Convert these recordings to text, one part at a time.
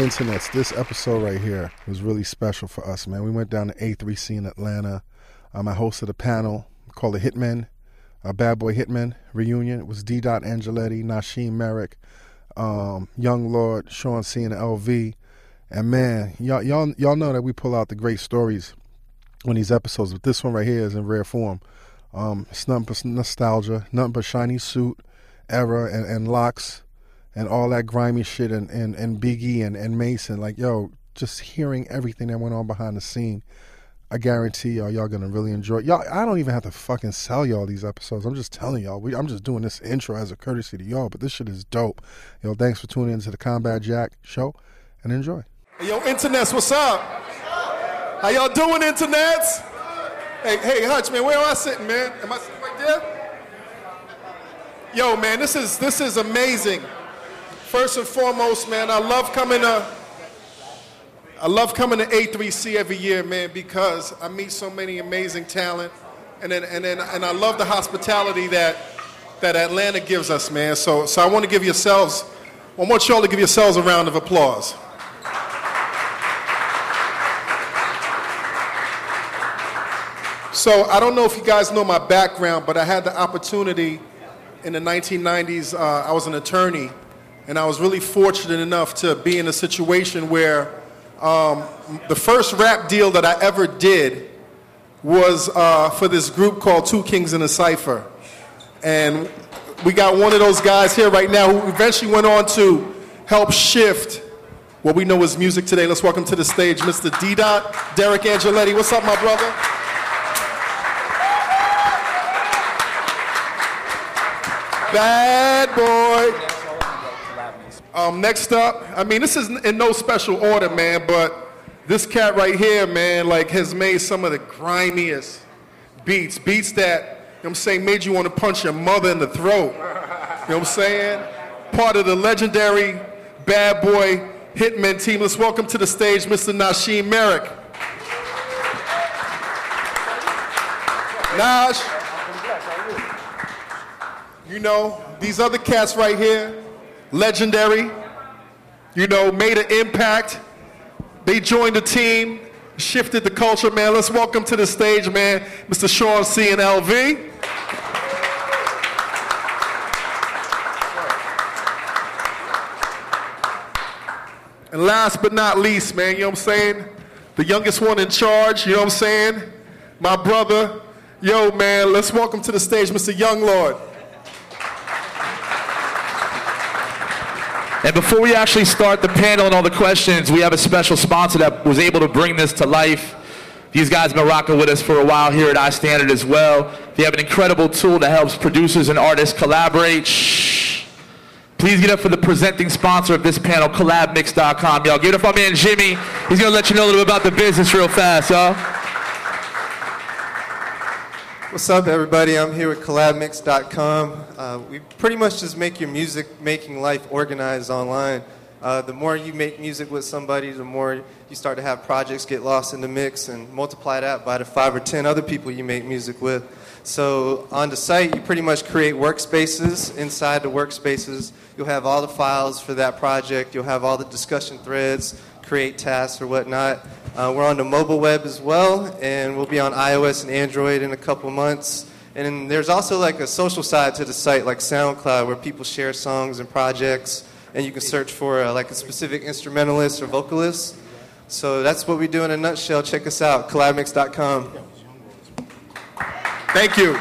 Internets, this episode right here was really special for us, man. We went down to A3C in Atlanta. Um, I hosted a panel called the Hitmen, a Bad Boy Hitman reunion. It was D. Dot Angelettie, Nashiem Myrick, um, Young Lord, Sean C, and LV. And man, y'all, y'all, y'all know that we pull out the great stories on these episodes, but this one right here is in rare form. Um, it's nothing but nostalgia, nothing but shiny suit, era, and, and Lox and all that grimy shit and, and, and Biggie and, and Mason. Like, yo, just hearing everything that went on behind the scene. I guarantee y'all, y'all gonna really enjoy. Y'all, I don't even have to fucking sell y'all these episodes. I'm just telling y'all. We, I'm just doing this intro as a courtesy to y'all. But this shit is dope. Yo, thanks for tuning into the Combat Jack show, and enjoy. Yo, internets, what's up? How y'all doing, internets? Hey, hey, Hutch, man, where am I sitting, man? Am I sitting right there? Yo, man, this is this is amazing. First and foremost, man, I love coming to I love coming to A3C every year, man, because I meet so many amazing talent, and then and then and I love the hospitality that that Atlanta gives us, man. So so I want to give yourselves, I want y'all to give yourselves a round of applause. So I don't know if you guys know my background, but I had the opportunity in the 1990s. Uh, I was an attorney and I was really fortunate enough to be in a situation where um, the first rap deal that I ever did was uh, for this group called Two Kings in a Cipher. And we got one of those guys here right now who eventually went on to help shift what we know as music today. Let's welcome to the stage Mr. D. Dot, Deric Angelettie. What's up, my brother? Bad boy. Um, next up, I mean, this is in no special order, man, but this cat right here, man, like has made some of the grimiest beats, beats that, you know what I'm saying, made you want to punch your mother in the throat. You know what I'm saying? Part of the legendary bad boy hitman team. Let's welcome to the stage Mr. Nashiem Myrick. Nash, you know, these other cats right here, legendary, you know, made an impact. They joined the team, shifted the culture, man. Let's welcome to the stage, man, Mr. Sean C and LV. And last but not least, man, you know what I'm saying? The youngest one in charge, you know what I'm saying? My brother. Yo, man, let's welcome to the stage Mr. Young Lord. And before we actually start the panel and all the questions, we have a special sponsor that was able to bring this to life. These guys have been rocking with us for a while here at iStandard as well. They have an incredible tool that helps producers and artists collaborate. Shh. Please get up for the presenting sponsor of this panel, collabmix.com. Y'all give it up for my man Jimmy. He's going to let you know a little bit about the business real fast, y'all. What's up, everybody? I'm here with collabmix.com. Uh, we pretty much just make your music making life organized online. Uh, the more you make music with somebody, the more you start to have projects get lost in the mix and multiply that by the five or ten other people you make music with. So on the site, you pretty much create workspaces. Inside the workspaces, you'll have all the files for that project. You'll have all the discussion threads, create tasks or whatnot. Uh, we're on the mobile web as well, and we'll be on iOS and Android in a couple months. And there's also like a social side to the site, like SoundCloud, where people share songs and projects, and you can search for uh, like a specific instrumentalist or vocalist. So that's what we do in a nutshell. Check us out, collabmix.com. Thank you.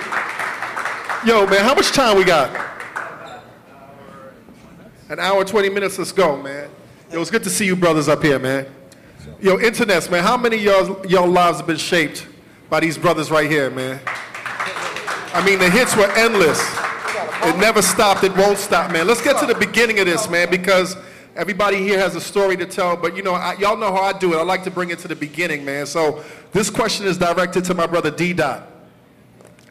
Yo, man, how much time we got? An hour, 20 minutes. Let's go, man. Yo, it's good to see you brothers up here, man. Yo, internets, man, how many of y'all, y'all lives have been shaped by these brothers right here, man? I mean, the hits were endless. It never stopped. It won't stop, man. Let's get to the beginning of this, man, because everybody here has a story to tell. But you know, I, y'all know how I do it. I like to bring it to the beginning, man. So this question is directed to my brother D Dot.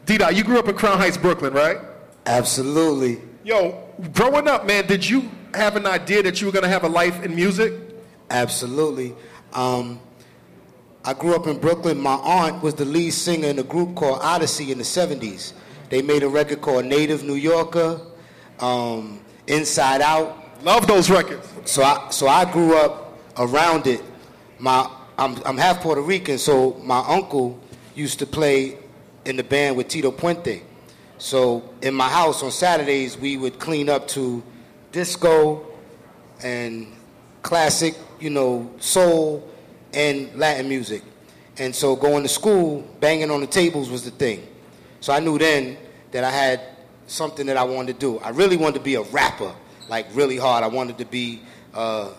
D Dot, you grew up in Crown Heights, Brooklyn, right? Absolutely. Yo, growing up, man, did you have an idea that you were gonna have a life in music? Absolutely. Um, I grew up in Brooklyn. My aunt was the lead singer in a group called Odyssey in the 70s. They made a record called Native New Yorker, um, Inside Out. Love those records. So I so I grew up around it. My I'm I'm half Puerto Rican, so my uncle used to play in the band with Tito Puente. So in my house on Saturdays we would clean up to disco and classic, you know, soul and Latin music. And so going to school, banging on the tables was the thing. So I knew then that I had something that I wanted to do. I really wanted to be a rapper, like really hard. I wanted to be, uh,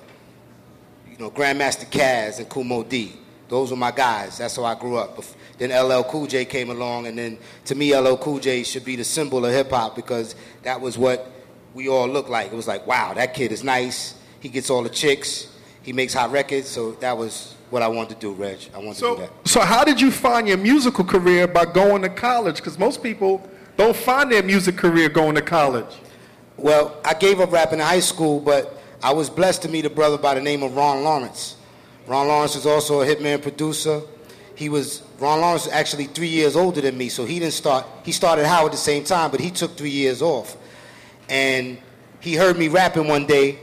you know, Grandmaster Caz and Kool Moe Dee. Those were my guys. That's how I grew up. Then LL Cool J came along, and then to me, LL Cool J should be the symbol of hip hop because that was what we all looked like. It was like, wow, that kid is nice. He gets all the chicks. He makes hot records. So that was what I wanted to do, Reg. I wanted to do that. so how did you find your musical career by going to college? Because most people don't find their music career going to college. Well, I gave up rapping in high school, but I was blessed to meet a brother by the name of Ron Lawrence. Ron Lawrence is also a hitman producer. He was Ron Lawrence was actually three years older than me, so he didn't start. He started Howard at the same time, but he took three years off. And he heard me rapping one day,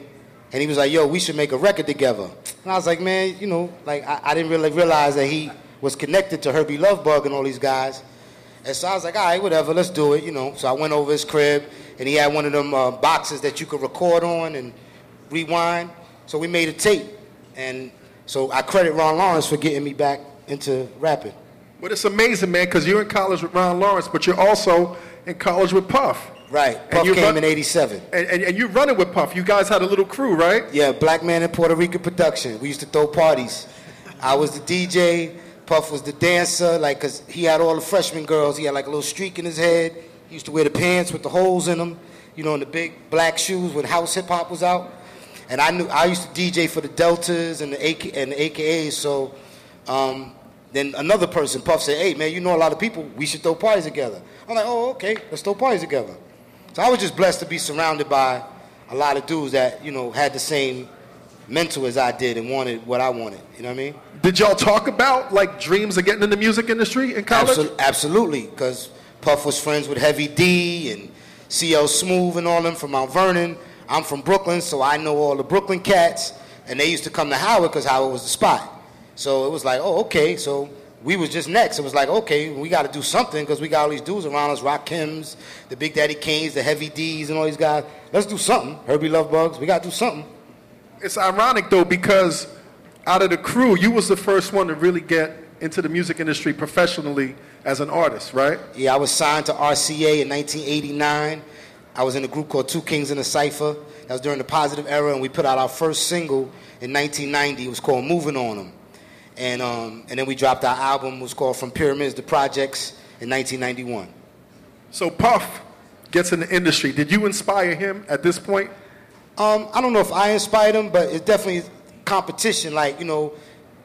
and he was like, "Yo, we should make a record together." And I was like, "Man, you know, like I, I didn't really realize that he was connected to Hurby Luv Bug and all these guys." And so I was like, all right, whatever, let's do it, you know. So I went over his crib, and he had one of them uh, boxes that you could record on and rewind. So we made a tape, and so I credit Ron Lawrence for getting me back into rapping. But it's amazing, man, because you're in college with Ron Lawrence, but you're also in college with Puff. Right. And Puff you came run- in '87. And, and, and you're running with Puff. You guys had a little crew, right? Yeah, Black Man in Puerto Rican production. We used to throw parties. I was the DJ. Puff was the dancer, like, cause he had all the freshman girls. He had like a little streak in his head. He used to wear the pants with the holes in them, you know, and the big black shoes when house hip hop was out. And I knew I used to DJ for the Deltas and the AK, and the AKAs. So um, then another person, Puff, said, "Hey man, you know a lot of people. We should throw parties together." I'm like, "Oh, okay, let's throw parties together." So I was just blessed to be surrounded by a lot of dudes that you know had the same mental as I did and wanted what I wanted. You know what I mean? Did y'all talk about like dreams of getting in the music industry in college? Absol- absolutely, because Puff was friends with Heavy D and CL Smooth and all them from Mount Vernon. I'm from Brooklyn, so I know all the Brooklyn cats, and they used to come to Howard because Howard was the spot. So it was like, oh, okay. So we was just next. It was like, okay, we got to do something because we got all these dudes around us, Rakims, the Big Daddy Kanes, the Heavy D's, and all these guys. Let's do something. Hurby Luv Bugs. We got to do something. It's ironic though because out of the crew, you was the first one to really get into the music industry professionally as an artist, right? Yeah, I was signed to RCA in 1989. I was in a group called Two Kings in a Cipher. That was during the positive era, and we put out our first single in 1990. It was called Moving On Them. And, um, and then we dropped our album, it was called From Pyramids to Projects in 1991. So Puff gets in the industry. Did you inspire him at this point? Um, I don't know if I inspired him, but it's definitely competition. Like you know,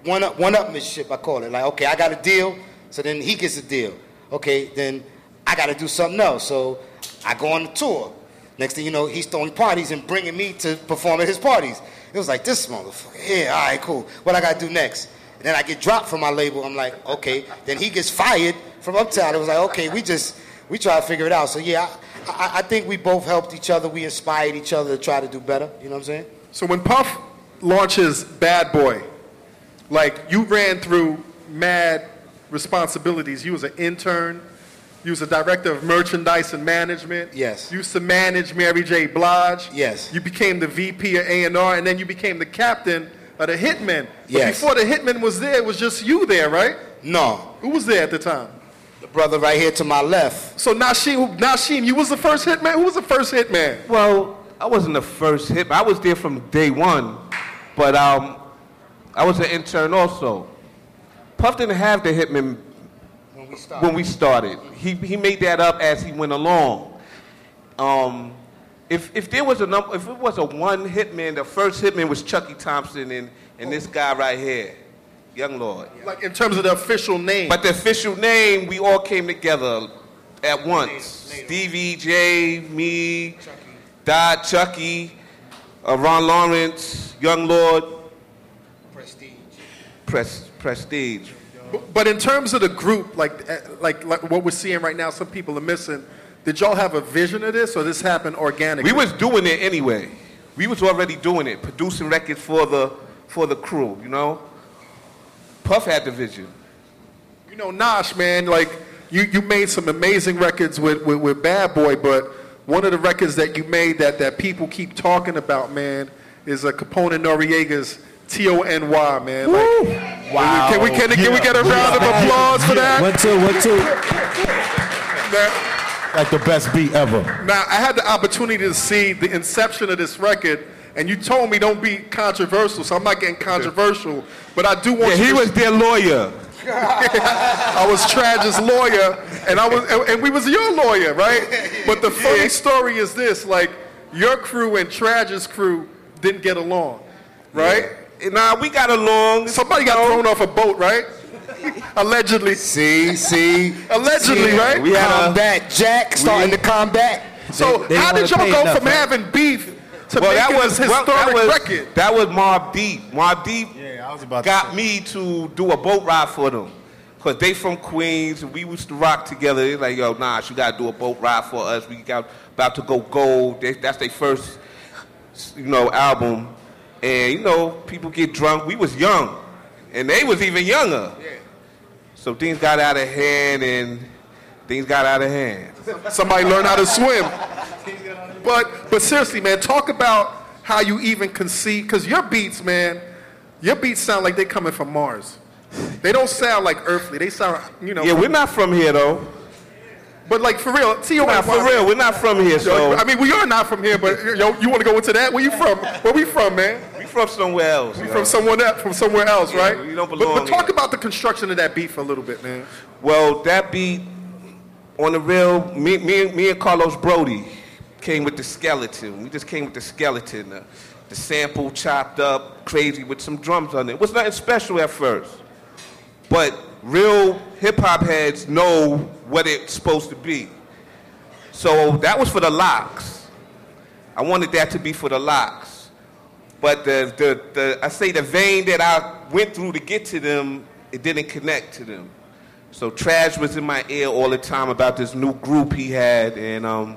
one up, one upmanship. I call it. Like okay, I got a deal, so then he gets a deal. Okay, then I got to do something else. So I go on the tour. Next thing you know, he's throwing parties and bringing me to perform at his parties. It was like this motherfucker. Yeah, all right, cool. What I got to do next? And then I get dropped from my label. I'm like, okay. Then he gets fired from Uptown. It was like, okay, we just we try to figure it out. So yeah, I, I, I think we both helped each other. We inspired each other to try to do better. You know what I'm saying? So when Puff launches Bad Boy, like you ran through mad responsibilities. You was an intern. You was a director of merchandise and management. Yes. You used to manage Mary J. Blige. Yes. You became the VP of A&R, and then you became the captain of the Hitmen. But Yes. before the Hitmen was there, it was just you there, right? No, Who was there at the time? the brother right here to my left. So Nashiem, Nashiem, you was the first Hitman? Who was the first Hitman? Well, I wasn't the first hit. I was there from day one, but um, I was an intern also. Puff didn't have the hitman When we started. when we started. He, he made that up as he went along. Um, if, if there was a number, if it was a one hitman, the first hitman was Chucky Thompson and, and this guy right here, Young Lord. Like in terms of the official name. But the official name, we all came together at once. Stevie J, me, Dot, Chucky, uh, Ron Lawrence, Young Lord, Prestige. Pres- Prestige. But- But in terms of the group, like, eh, like like what we're seeing right now, some people are missing. Did y'all have a vision of this, or this happened organically? We was doing it anyway. we was already doing it, producing records for the for the crew, you know. Puff had the vision. You know, Nosh, man, like you, you made some amazing records with, with, with Bad Boy, but one of the records that you made that, that people keep talking about, man, is a Capone-N-Noreaga's T-O-N-Y, man. Like, Wow. Can we, can, we- can we get a round of applause for that? One, two, one, two. Now- Like the best beat ever. Now, I had the opportunity to see the inception of this record, and you told me don't be controversial, so I'm not getting controversial, but I do want Yeah, you he to was their lawyer. I was Tragic's lawyer, and I was, and, and we was your lawyer, right? But the funny story is this: like your crew and Tragic's crew didn't get along, right? Nah, we got along. Somebody got thrown off a boat, right? Allegedly. See, see. Allegedly, see, right? We had a- combat Jack starting to combat. So They- they how didn't y'all go enough, from right? having beef to Well, that making was this well, that was, record? That was Mobb Deep. Mobb Deep Yeah, I was about to got say. me to do a boat ride for them. Cause they from Queens and we used to rock together. They like, yo, nah, you gotta do a boat ride for us. We got about to go gold. They, that's their first, you know, album. And you know, people get drunk. We was young, and they was even younger. So things got out of hand, and things got out of hand. Somebody learn how to swim. But but seriously, man, talk about how you even conceive because your beats, man, your beats sound like they coming from Mars. They don't sound like earthly. They sound, you know. Yeah, we're not from here though. But like for real, T.O. For real, we're not from here. So I mean, we are not from here, but yo, you want to go into that? Where you from? Where we from, man? From somewhere else. We from someone else, from somewhere else, Yeah, right? we don't But- belong but, talk here. about the construction of that beat for a little bit, man. Well, that beat on the real, me, me, me and Carlos Broady came with the skeleton. We just came with the skeleton. Uh, the sample chopped up, crazy with some drums on it. It was nothing special at first. But real hip hop heads know what it's supposed to be. So that was for the Lox. I wanted that to be for the Lox. But the, the, the, I say the vein that I went through to get to them, it didn't connect to them. So Trash was in my ear all the time about this new group he had, and um,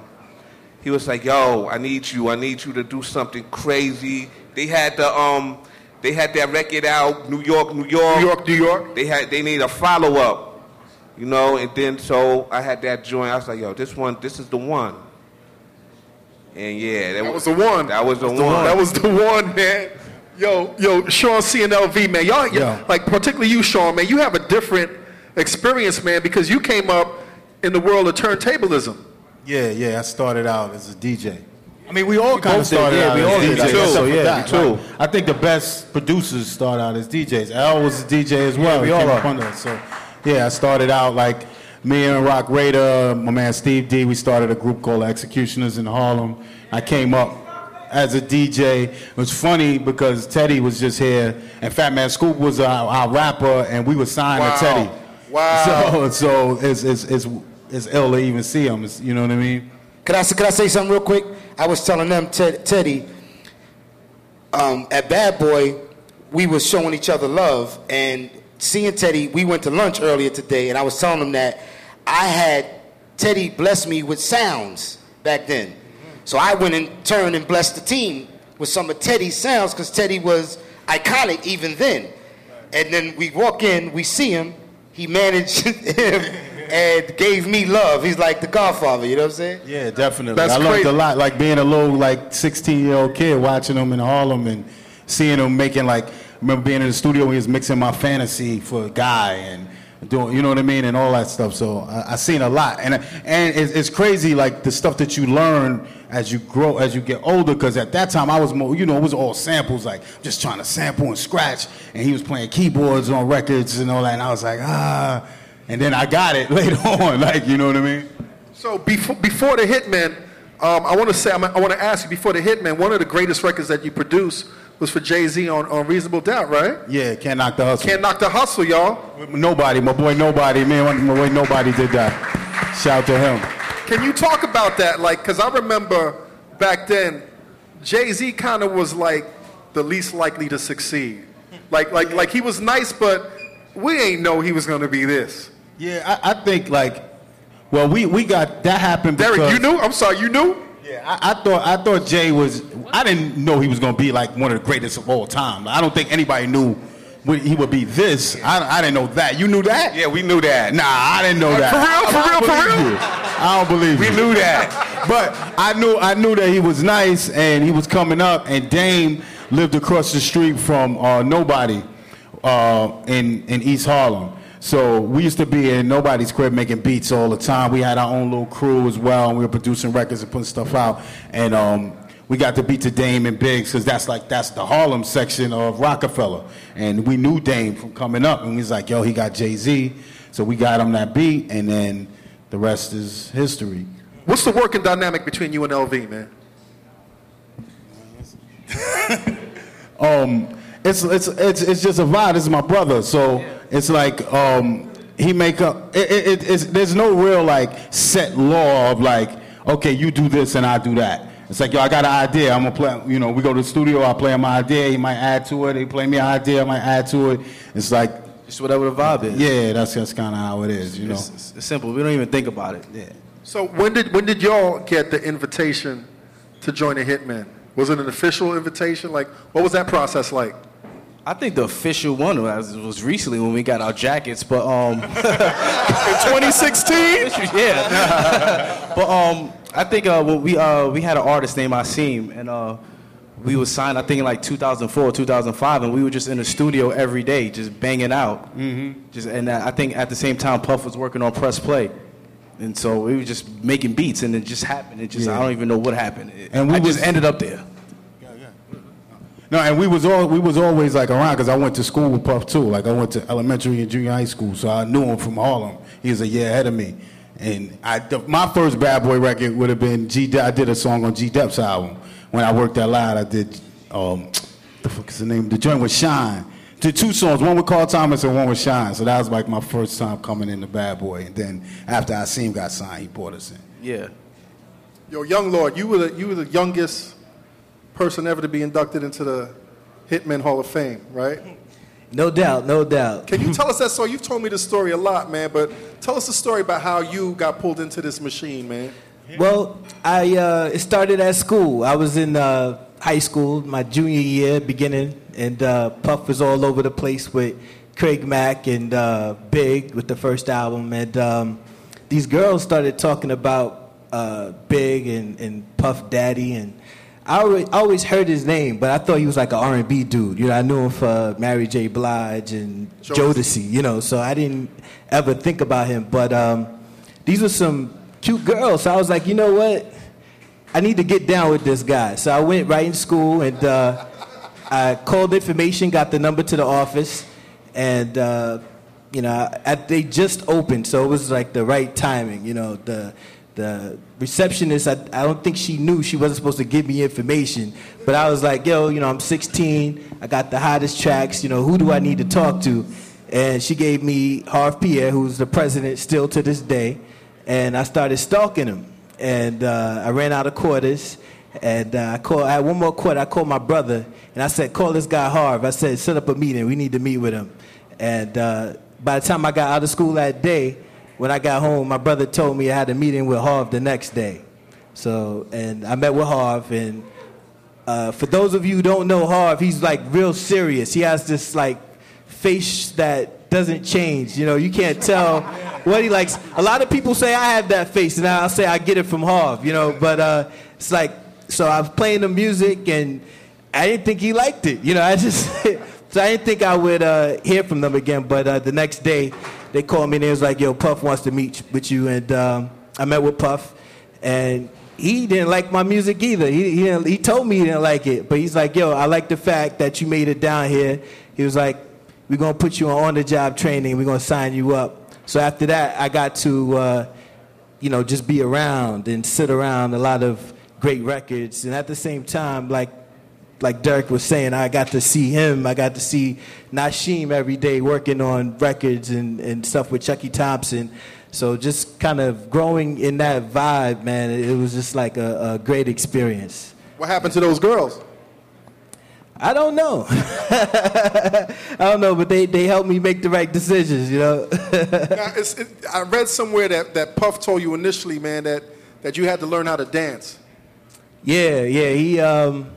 he was like, "Yo, I need you. I need you to do something crazy." They had the um, they had their record out, New York, New York. New York, New York. They had they need a follow up, you know. And then so I had that joint. I was like, "Yo, this one, this is the one." And yeah, that, That was the one. That was the one. That was the one, man. Yo, yo, Sean C and LV, man. Y'all, Yeah. like particularly you, Sean, man. You have a different experience, man, because you came up in the world of turntablism. Yeah, yeah. I started out as a DJ. I mean, we all kind of both did, started yeah, out we as all did, DJs. I guess, except so, for yeah, that. me too. Like, I think the best producers start out as DJs. Al was a DJ as well. Yeah, we all are. us. So, yeah, I started out like me and Rock Raida, my man Steve D. We started a group called Executioners in Harlem. I came up as a DJ. It was funny because Teddy was just here, and Fatman Scoop was our, our rapper, and we were signed Wow. to Teddy. Wow. So, so it's, it's, it's, it's ill to even see him. It's, you know what I mean? Could I, could I say something real quick? I was telling them, Ted, Teddy, um, at Bad Boy, we was showing each other love, and seeing Teddy, we went to lunch earlier today, and I was telling him that I had Teddy bless me with sounds back then. So I went and turned and blessed the team with some of Teddy's sounds, because Teddy was iconic even then. And then we walk in, we see him, he managed him and gave me love. He's like the godfather, you know what I'm saying? Yeah, definitely. That's I learned crazy. a lot, like being a little like 16 year old kid, watching him in Harlem and seeing him making like. I remember being in the studio when he was mixing my fantasy for a guy and doing, you know what I mean, and all that stuff. So I, I seen a lot, and and it's, it's crazy like the stuff that you learn as you grow, as you get older. Because at that time I was more, you know, it was all samples, like just trying to sample and scratch, and he was playing keyboards on records and all that, and I was like ah. And then I got it later on, like you know what I mean. So before before the Hitman, um, I want to say I want to ask you before the Hitman, one of the greatest records that you produced was for Jay Z on, on Reasonable Doubt, right? Yeah, can't knock the hustle. Can't knock the hustle, y'all. Nobody, my boy, nobody, man, my boy, nobody did that. Shout to him. Can you talk about that? Like, because I remember back then, Jay Z kind of was like the least likely to succeed. Like, like, like he was nice, but we ain't know he was going to be this. Yeah, I, I think like, well, we we got that happened Deric, you knew? I'm sorry, you knew? Yeah, I, I thought I thought Jay was I didn't know he was gonna be like one of the greatest of all time. I don't think anybody knew he would be this. I, I didn't know that. You knew that? Yeah, we knew that. Nah, I didn't know that. For real, for real, for real? you. I don't believe We you. knew that. But I knew I knew that he was nice and he was coming up. And Dame lived across the street from uh, Nobody uh, in in East Harlem. So we used to be in Nobody's crib making beats all the time. We had our own little crew as well, and we were producing records and putting stuff out. And um, we got the beat to Dame and Biggs because that's like that's the Harlem section of Rockefeller. And we knew Dame from coming up, and we was like, yo, he got Jay Z. So we got him that beat, and then the rest is history. What's the working dynamic between you and LV, man? um, it's it's it's it's just a vibe. This is my brother, so it's like um, he make up. It, it, it, it's, there's no real like set law of like, okay, you do this and I do that. It's like yo, I got an idea. I'm gonna play. You know, we go to the studio. I play my idea. He might add to it. He play me an idea. I might add to it. It's like it's whatever the vibe is. yeah, that's that's kind of how it is. You know. It's, it's- it's simple. We don't even think about it. Yeah. So when did when did y'all get the invitation to join the Hitmen? Was it an official invitation? Like, what was that process like? I think the official one was, was recently when we got our jackets, but um. In 2016? yeah. but um, I think uh, when we uh, we had an artist named Asim, and uh, we was signed I think in like 2004, 2005, and we were just in the studio every day, just banging out. Mm-hmm. Just and uh, I think at the same time Puff was working on Press Play. And so we were just making beats, and it just happened. It just I Yeah. don't even know what happened. It- And we I just ended up there. No, and we was all we was always like around because I went to school with Puff too. Like I went to elementary and junior high school, so I knew him from Harlem. He was a year ahead of me, and I the, my first Bad Boy record would have been G. De- I did a song on G. Dep's album when I worked at Loud. I did um, the fuck is the name? The joint with Shyne. Did two songs, one with Carl Thomas and one with Shyne. So that was like my first time coming into Bad Boy, and then after I seen got signed, he brought us in. Yeah. Yo, Young Lord, you were the, you were the youngest person ever to be inducted into the Hitmen Hall of Fame, right? No doubt, no doubt. Can you tell us that story? You've told me the story a lot, man, but tell us the story about how you got pulled into this machine, man. Well, I uh, it started at school. I was in uh, high school, my junior year, beginning, and uh, Puff was all over the place with Craig Mack and uh, Big with the first album, and um, these girls started talking about uh, Big and, and Puff Daddy, and I always, heard his name, but I thought he was like an R&B dude. You know, I knew him for Mary J. Blige and Jodeci, you know, so I didn't ever think about him. But um, these were some cute girls, so I was like, you know what? I need to get down with this guy. So I went right in school and uh, I called information, got the number to the office, and uh, you know, I, they just opened, so it was like the right timing. You know, the the receptionist, I, I don't think she knew she wasn't supposed to give me information, but I was like, yo, you know, I'm 16, I got the hottest tracks, you know, who do I need to talk to? And she gave me Harv Pierre, who's the president still to this day, and I started stalking him. And uh, I ran out of quarters, and uh, I called. I had one more quarter. I called my brother, and I said, "Call this guy Harv." I said, "Set up a meeting. We need to meet with him." And uh, by the time I got out of school that day, when I got home, my brother told me I had a meeting with Harv the next day. So, and I met with Harv, and uh, for those of you who don't know Harv, he's like real serious. He has this like face that doesn't change. You know, you can't tell what he likes. A lot of people say I have that face, and I'll say I get it from Harv. You know, but uh, it's like so I was playing the music, and I didn't think he liked it. You know, I just so I didn't think I would uh, hear from them again. But uh, the next day, they called me and it was like, "Yo, Puff wants to meet with you," and um, I met with Puff, and he didn't like my music either. He, he, he told me he didn't like it, but he's like, yo, I like the fact that you made it down here. He was like, we're going to put you on on-the-job training. We're going to sign you up. So after that, I got to, uh, you know, just be around and sit around a lot of great records. And at the same time, like, like Deric was saying, I got to see him. I got to see Nashiem every day working on records and, and stuff with Chucky Thompson. So just kind of growing in that vibe, man, it was just like a, a great experience. What happened to those girls? I don't know. I don't know, but they, they helped me make the right decisions, you know. now, it, I read somewhere that, that Puff told you initially, man, that, that you had to learn how to dance. yeah, yeah. He um,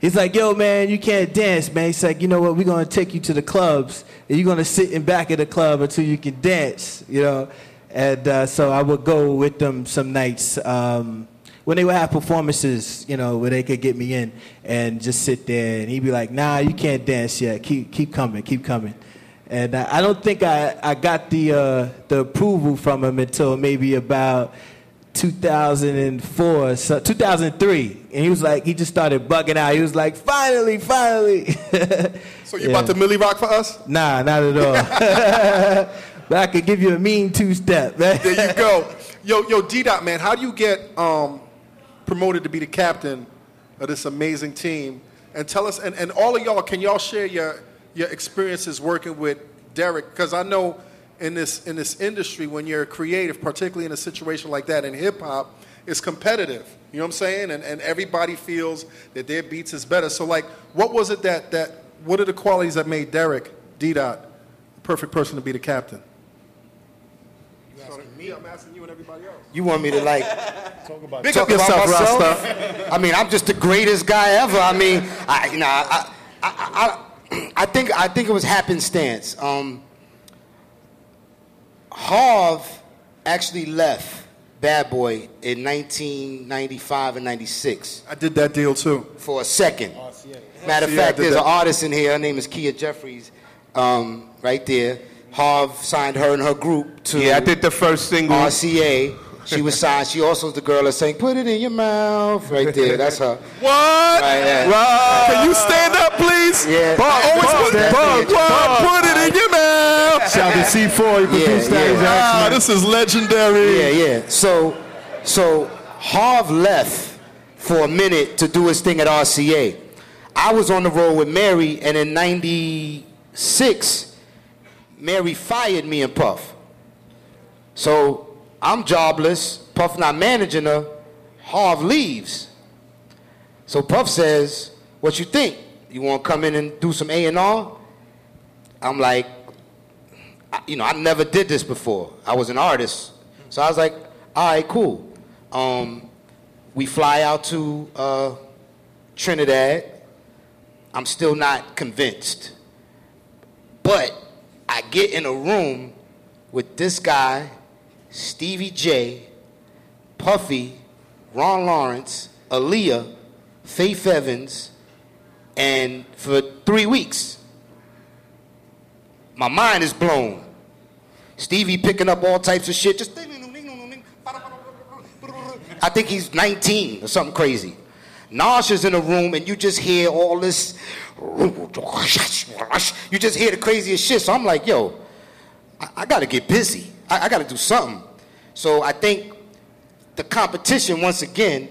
He's like, yo, man, you can't dance, man. He's like, you know what? We're gonna take you to the clubs, and you're gonna sit in back of the club until you can dance, you know. And uh, so I would go with them some nights um, when they would have performances, you know, where they could get me in and just sit there. And he'd be like, nah, you can't dance yet. Keep keep coming, keep coming. And I I don't think I, I got the uh, the approval from him until maybe about 2004, so 2003, and he was like, he just started bugging out. He was like, finally, finally. So you about to Milly Rock for us? Nah, not at all. but I could give you a mean two step, man. There you go. Yo, yo, D Dot, man, how do you get um, promoted to be the captain of this amazing team? And tell us, and, and all of y'all, can y'all share your your experiences working with Deric? Because I know in this in this industry, when you're creative, particularly in a situation like that in hip hop, it's competitive. You know what I'm saying? And and everybody feels that their beats is better. So like, what was it that that what are the qualities that made Deric D Dot the perfect person to be the captain? Me, I'm asking you and everybody else. You want me to like Big talk up yourself, about myself? Rasta. I mean, I'm just the greatest guy ever. I mean, I, you know, I, I, I, I think I think it was happenstance. Um, Harv actually left Bad Boy in 1995 and 96 I did that deal too. for a second. Matter of fact, there's that. an artist in here. Her name is Kia Jeffries, um, right there. Harv signed her and her group to Yeah, I did the first single. RCA. She was signed. She also is the girl that sang "Put It in Your Mouth." Right there. That's her. What? Right, yeah. Can you stand up, please? Yeah. Bob, always put, Bob, Bob, Bob, Bob, put it in your mouth. Shout out to C4, he produced Yeah, that. yeah. He's Ah, this is legendary. Yeah, yeah. So, so Harv left for a minute to do his thing at RCA. I was on the road with Mary, and in '96, Mary fired me and Puff. So I'm jobless. Puff not managing her. Harv leaves. So Puff says, "What you think? You want to come in and do some A and R?" I'm like, You know, I never did this before. I was an artist, so I was like, all right, cool. Um, we fly out to uh, Trinidad. I'm still not convinced, but I get in a room with this guy, Stevie J, Puffy, Ron Lawrence, Aaliyah, Faith Evans, and for three weeks, my mind is blown. Stevie picking up all types of shit. Just I think he's 19 or something crazy. Nash is in a room and you just hear all this. You just hear the craziest shit. So I'm like, yo, I, I got to get busy. I, I got to do something. So I think the competition once again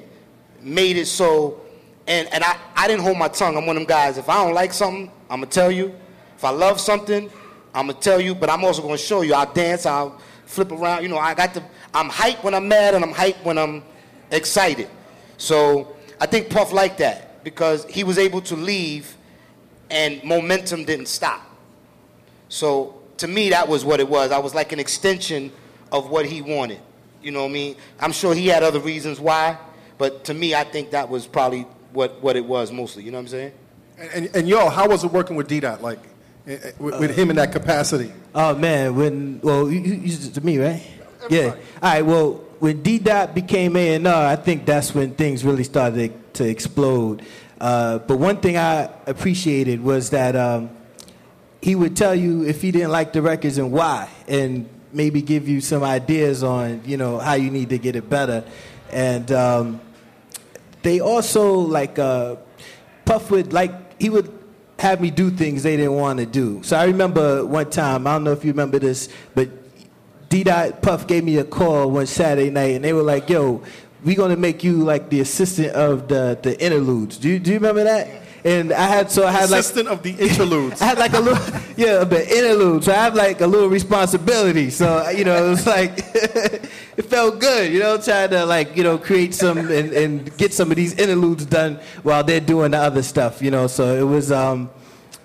made it so. And, and I, I didn't hold my tongue. I'm one of them guys. If I don't like something, I'm to tell you. If I love something, I'm to tell you. But I'm also to show you. I'll dance. I'll flip around. You know, I got to. I'm hyped when I'm mad and I'm hyped when I'm excited. So I think Puff liked that because he was able to leave and momentum didn't stop. So to me, that was what it was. I was like an extension of what he wanted. You know what I mean? I'm sure he had other reasons why, but to me, I think that was probably what, what it was mostly. You know what I'm saying? And, and, and yo, how was it working with D Dot? Like, with, with him in that capacity? Oh man, when well, you, you, to me, right? Yeah. All right. Well, when D Dot became A and R, I think that's when things really started to explode. Uh, but one thing I appreciated was that um, he would tell you if he didn't like the records and why, and maybe give you some ideas on you know how you need to get it better. And um, they also like uh, Puff would like he would have me do things they didn't want to do. So I remember one time I don't know if you remember this, but D Dot Puff gave me a call one Saturday night, and they were like, "Yo, we're gonna make you like the assistant of the the interludes." Do you do you remember that? And I had so I had like Assistant of the interludes. I had like a little, yeah, the interlude. So I have like a little responsibility. So you know, it was like it felt good, you know, trying to like you know create some and, and get some of these interludes done while they're doing the other stuff, you know. So it was um,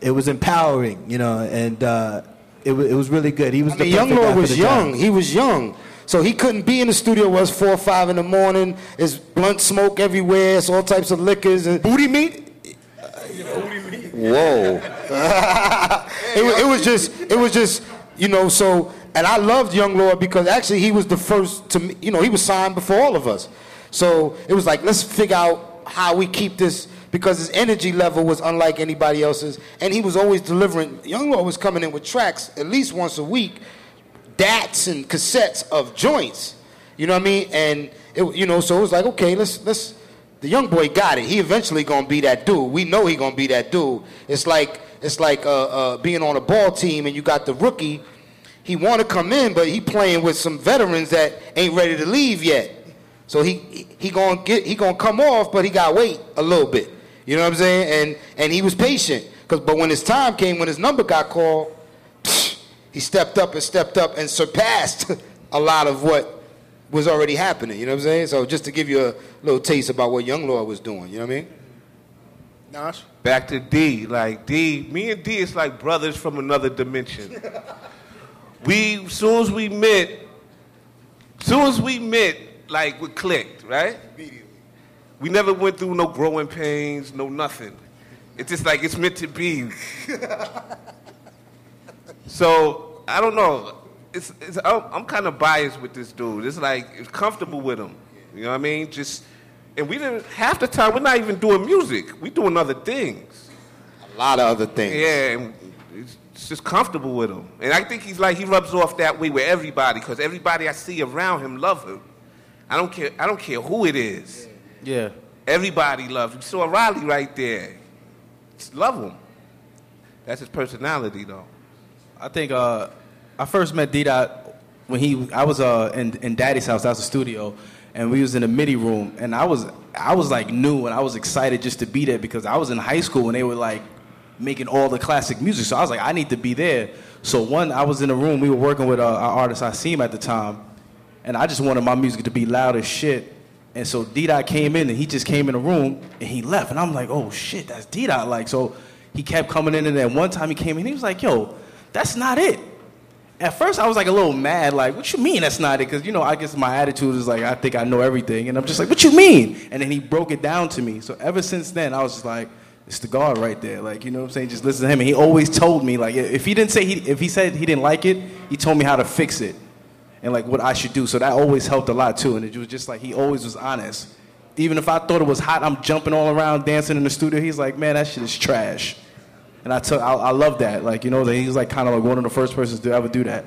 it was empowering, you know, and uh, it was it was really good. He was I the mean, Young Lord was the job. young. He was young. So he couldn't be in the studio was four or five in the morning. It's blunt smoke everywhere. It's all types of liquors and Booty meat? Whoa. it, it was just, it was just, you know, so, and I loved Young Lord because actually he was the first to, you know, he was signed before all of us. So it was like, let's figure out how we keep this, because his energy level was unlike anybody else's, and he was always delivering. Young Lord was coming in with tracks at least once a week, dats and cassettes of joints. You know what I mean? And it, you know, so it was like, okay, let's let's. The young boy got it. He eventually gonna be that dude. We know he gonna be that dude. It's like it's like uh, uh, being on a ball team and you got the rookie. He want to come in, but he playing with some veterans that ain't ready to leave yet. So he he, gonna get he gonna come off, but he got wait a little bit. You know what I'm saying? And and he was patient. Cause but when his time came, when his number got called, he stepped up and stepped up and surpassed a lot of what was already happening. You know what I'm saying? So just to give you a little taste about what Young Lord was doing. You know what I mean? Nash? Back to D. Like D, me and D is like brothers from another dimension. we, soon as we met, soon as we met, like we clicked, right? Immediately. We never went through no growing pains, no nothing. It's just like it's meant to be. so I don't know. It's, it's I'm, I'm kind of biased with this dude. It's like it's comfortable with him. You know what I mean? Just and we didn't half the time we're not even doing music. We doing other things. A lot of other things. Yeah, and it's it's just comfortable with him. And I think he's like he rubs off that way with everybody because everybody I see around him love him. I don't care. I don't care who it is. Yeah. Everybody loves him. You saw Riley right there. Just love him. That's his personality, though. I think uh, I first met D Dot when he I was uh, in, in Daddy's house. That was the studio, and we was in the MIDI room, and I was I was like new, and I was excited just to be there because I was in high school and they were like making all the classic music. So I was like, I need to be there. So one, I was in the room. We were working with uh, our artist Asim at the time, and I just wanted my music to be loud as shit. And so D Dot came in and he just came in the room and he left. And I'm like, oh shit, that's D Dot. Like, so he kept coming in and then one time he came in, he was like, yo, that's not it. At first I was like a little mad, like, what you mean that's not it? Because, you know, I guess my attitude is like, I think I know everything. And I'm just like, what you mean? And then he broke it down to me. So ever since then, I was just like, it's the God right there. Like, you know what I'm saying? Just listen to him. And he always told me, like, if he didn't say, he, if he said he didn't like it, he told me how to fix it and like what I should do. So that always helped a lot too. And it was just like he always was honest. Even if I thought it was hot, I'm jumping all around dancing in the studio. He's like, man, that shit is trash. And I took, I, I love that. Like you know, that he's like kind of like one of the first persons to ever do that.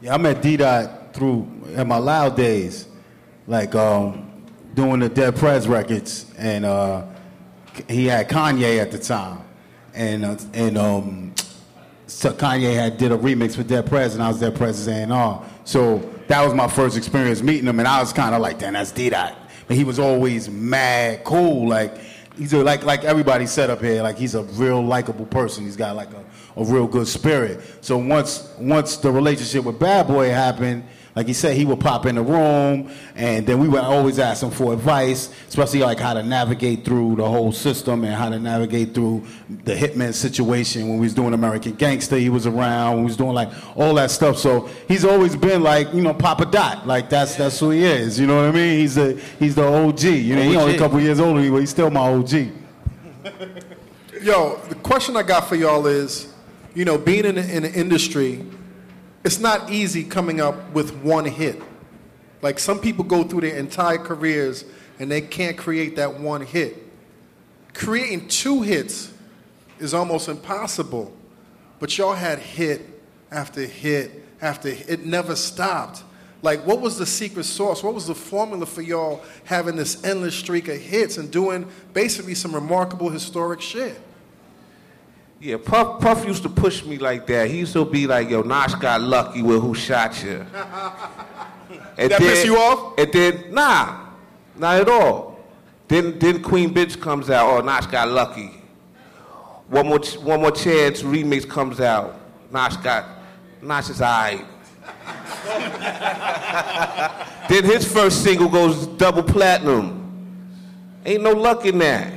Yeah, I met D Dot through in my loud days, like um, doing the Dead Prez records, and uh, he had Kanye at the time, and uh, and um, so Kanye had did a remix with Dead Prez, and I was Dead Prez's A&R. So that was my first experience meeting him, and I was kind of like, damn, that's D Dot. But he was always mad cool, like he's a, like like everybody said up here, like he's a real likable person. He's got like a, a real good spirit. So once once the relationship with Bad Boy happened, like he said, he would pop in the room, and then we would always ask him for advice, especially like how to navigate through the whole system and how to navigate through the hitman situation. When we was doing American Gangster, he was around. When we was doing like all that stuff. So he's always been like you know Papa Dot, like that's that's who he is. You know what I mean? He's a he's the OG. You know, he's only a couple years older, but he's still my OG. Yo, the question I got for y'all is, you know, being in the, in the industry, it's not easy coming up with one hit. Like some people go through their entire careers and they can't create that one hit. Creating two hits is almost impossible. But y'all had hit after hit after hit. It never stopped. Like, what was the secret sauce? What was the formula for y'all having this endless streak of hits and doing basically some remarkable historic shit? Yeah, Puff, Puff used to push me like that. He used to be like, yo, Nosh got lucky with who shot you. And That piss you off? And then, nah, not at all. Then, then Queen Bitch comes out, oh, Nosh got lucky. One more, ch- one more chance remix comes out. Nosh got, Nosh is alright. then his first single goes double platinum. Ain't no luck in that.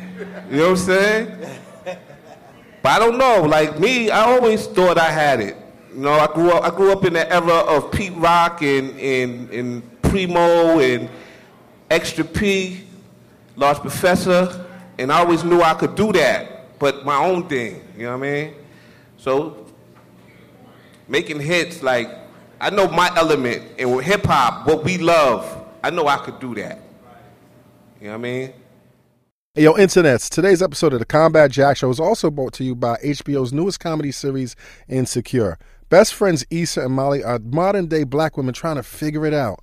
You know what I'm saying? But I don't know. Like me, I always thought I had it. You know, I grew up. I grew up in the era of Pete Rock and and, and Primo and Extra P, Large Professor, and I always knew I could do that. but my own thing. You know what I mean? So making hits like I know my element and with hip hop, what we love, I know I could do that. You know what I mean? Hey, yo, internets. Today's episode of the Combat Jack Show is also brought to you by HBO's newest comedy series, Insecure. Best friends Issa and Molly are modern day black women trying to figure it out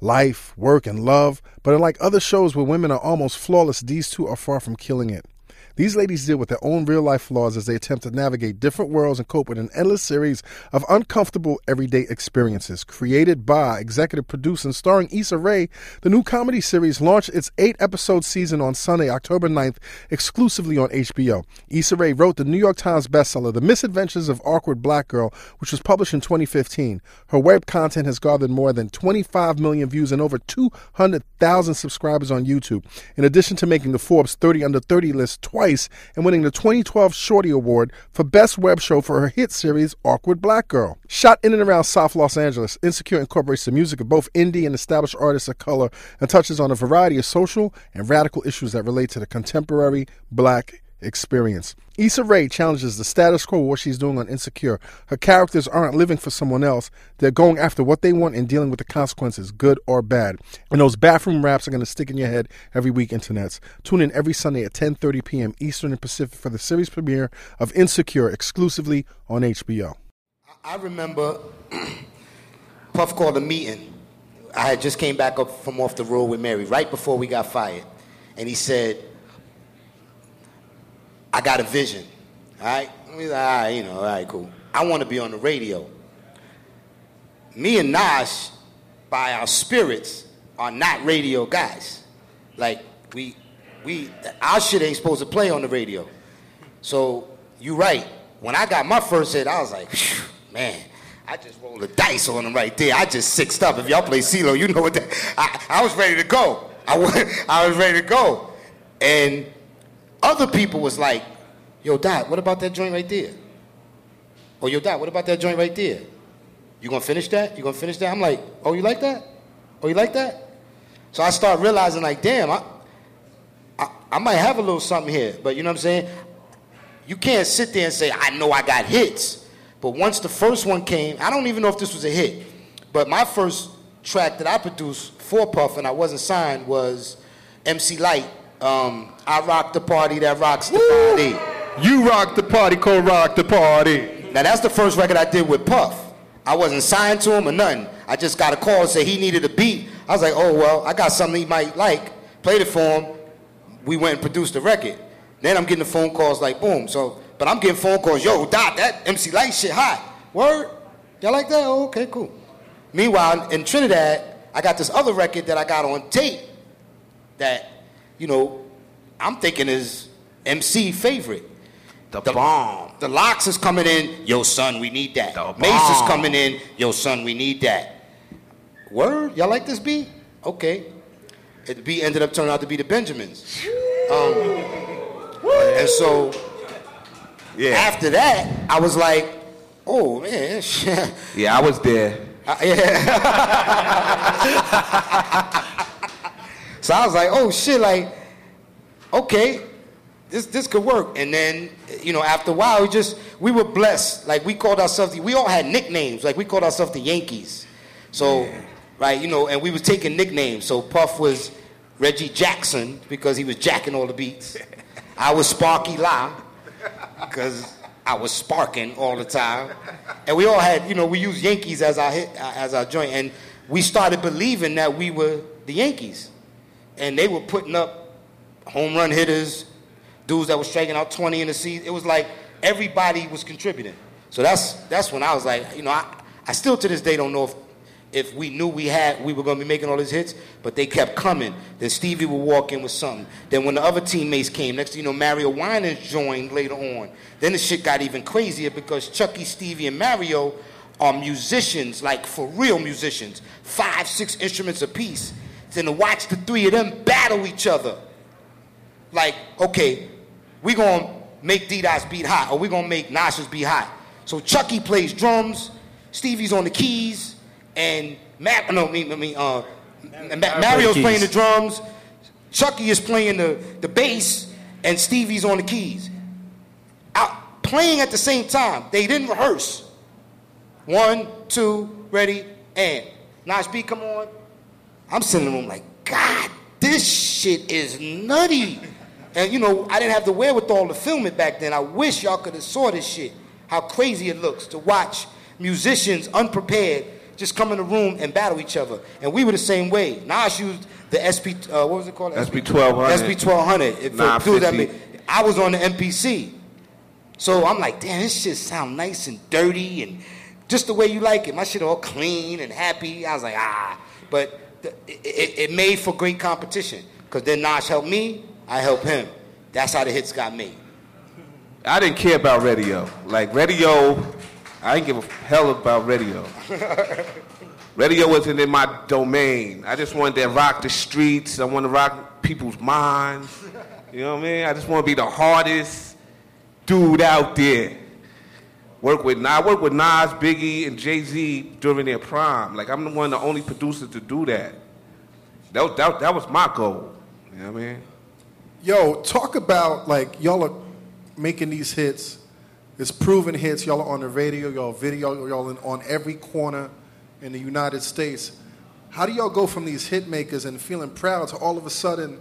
life, work, and love. But unlike other shows where women are almost flawless, these two are far from killing it. These ladies deal with their own real life flaws as they attempt to navigate different worlds and cope with an endless series of uncomfortable everyday experiences. Created by, executive produced, and starring Issa Rae, the new comedy series launched its eight episode season on Sunday, October 9th, exclusively on HBO. Issa Rae wrote the New York Times bestseller, The Misadventures of Awkward Black Girl, which was published in 2015. Her web content has gathered more than 25 million views and over 200,000 subscribers on YouTube. In addition to making the Forbes 30 Under 30 list twice, and winning the 2012 Shorty Award for Best Web Show for her hit series Awkward Black Girl. Shot in and around South Los Angeles, Insecure incorporates the music of both indie and established artists of color and touches on a variety of social and radical issues that relate to the contemporary black experience. Issa Rae challenges the status quo what she's doing on Insecure. Her characters aren't living for someone else. They're going after what they want and dealing with the consequences, good or bad. And those bathroom raps are going to stick in your head every week, internets. Tune in every Sunday at 10.30 p.m. Eastern and Pacific for the series premiere of Insecure exclusively on HBO. I remember Puff called a meeting. I had just came back up from off the road with Mary right before we got fired. And he said, I got a vision. All right? We like, all right, you know, all right, cool. I want to be on the radio. Me and Nash, by our spirits, are not radio guys. Like, we, we, our shit ain't supposed to play on the radio. So, you right. When I got my first hit, I was like, man, I just rolled the dice on him right there. I just sixed up. If y'all play CeeLo, you know what that, I, I was ready to go. I, I was ready to go. And other people was like, yo, Dot, what about that joint right there? Or yo, Dot, what about that joint right there? You gonna finish that? You gonna finish that? I'm like, oh, you like that? Oh, you like that? So I start realizing, like, damn, I, I, I might have a little something here. But you know what I'm saying? You can't sit there and say, I know I got hits. But once the first one came, I don't even know if this was a hit. But my first track that I produced for Puff and I wasn't signed was MC Lyte. Um, I rock the party that rocks the party. You rock the party, co-rock the party. Now that's the first record I did with Puff. I wasn't signed to him or nothing. I just got a call and said he needed a beat. I was like, oh well, I got something he might like. Played it for him. We went and produced the record. Then I'm getting the phone calls like boom. So, but I'm getting phone calls. Yo, Dot, that MC Lyte shit hot. Word? Y'all like that? Oh, okay, cool. Meanwhile, in Trinidad, I got this other record that I got on tape that, you know, I'm thinking is MC favorite. The, bomb. The LOX is coming in. Yo, son, we need that. The Mase is coming in. Yo, son, we need that. Word? Y'all like this beat? Okay. The beat ended up turning out to be the Benjamins. Um, and so Yeah. after that, I was like, oh man. Yeah, I was there. Uh, yeah. so I was like, oh shit, like, okay, this this could work. And then, you know, after a while, we just we were blessed. Like we called ourselves, the, we all had nicknames. Like we called ourselves the Yankees. So, right, you know, and we was taking nicknames. So Puff was Reggie Jackson because he was jacking all the beats. I was Sparky Lyle because I was sparking all the time. And we all had, you know, we used Yankees as our hit, as our joint, and we started believing that we were the Yankees, and they were putting up home run hitters, dudes that were striking out 20 in the season. It was like everybody was contributing. So that's that's when I was like, you know, I, I still to this day don't know if if we knew we had we were gonna be making all these hits, but they kept coming. Then Stevie would walk in with something. Then when the other teammates came, next thing you know, Mario Winans joined later on. Then the shit got even crazier because Chucky, Stevie, and Mario are musicians, like for real musicians, five, six instruments apiece. Then to watch the three of them battle each other like, okay, we gonna make D-Dot's beat hot, or we gonna make Nasha's beat hot. So Chucky plays drums, Stevie's on the keys, and Matt, no, I mean, I mean, uh, Ma- Mario's playing the drums, Chucky is playing the, the bass, and Stevie's on the keys. Out playing at the same time. They didn't rehearse. One, two, ready, and. Nas B, come on. I'm sitting in the room like, God, this shit is nutty. And you know, I didn't have the wherewithal to film it back then. I wish y'all could have saw this shit. How crazy it looks to watch musicians unprepared just come in the room and battle each other. And we were the same way. Nas used the SP, uh, what was it called? SP 1200. SP 1200. It- dudes that I was on the MPC. So I'm like, damn, this shit sound nice and dirty and just the way you like it. My shit all clean and happy. I was like, ah. But it, it, made for great competition. Because then Nas helped me, I helped him. That's how the hits got made. I didn't care about radio. Like radio, I didn't give a hell about radio. radio wasn't in my domain. I just wanted to rock the streets. I wanted to rock people's minds. You know what I mean? I just want to be the hardest dude out there. Work with Nas, work with Nas, Biggie, and Jay Z during their prime. Like I'm the one, the only producer to do that. That, was- that, that was my goal. You know what I mean? Yo, talk about like y'all are making these hits. It's proven hits. Y'all are on the radio. Y'all video. Y'all in, on every corner in the United States. How do y'all go from these hit makers and feeling proud to all of a sudden,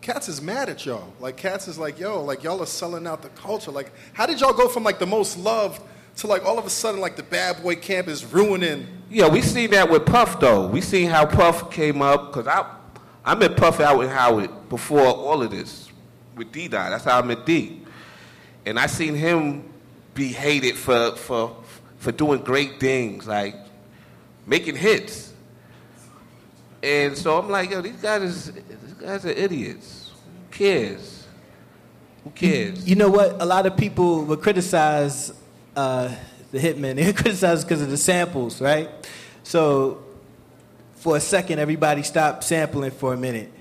Cats is mad at y'all? Like Cats is like, yo, like y'all are selling out the culture. Like, how did y'all go from like the most loved to like all of a sudden like the bad boy camp is ruining? Yeah, we seen that with Puff though. We seen how Puff came up because I I met Puff out with Howard before all of this with D Dot. That's how I met D, and I seen him be hated for for for doing great things like making hits. And so I'm like, yo, these guys is guys are idiots. Who cares? Who cares? You know what? A lot of people would criticize uh, the Hitmen. They would criticize because of the samples, right? So for a second, everybody stopped sampling for a minute.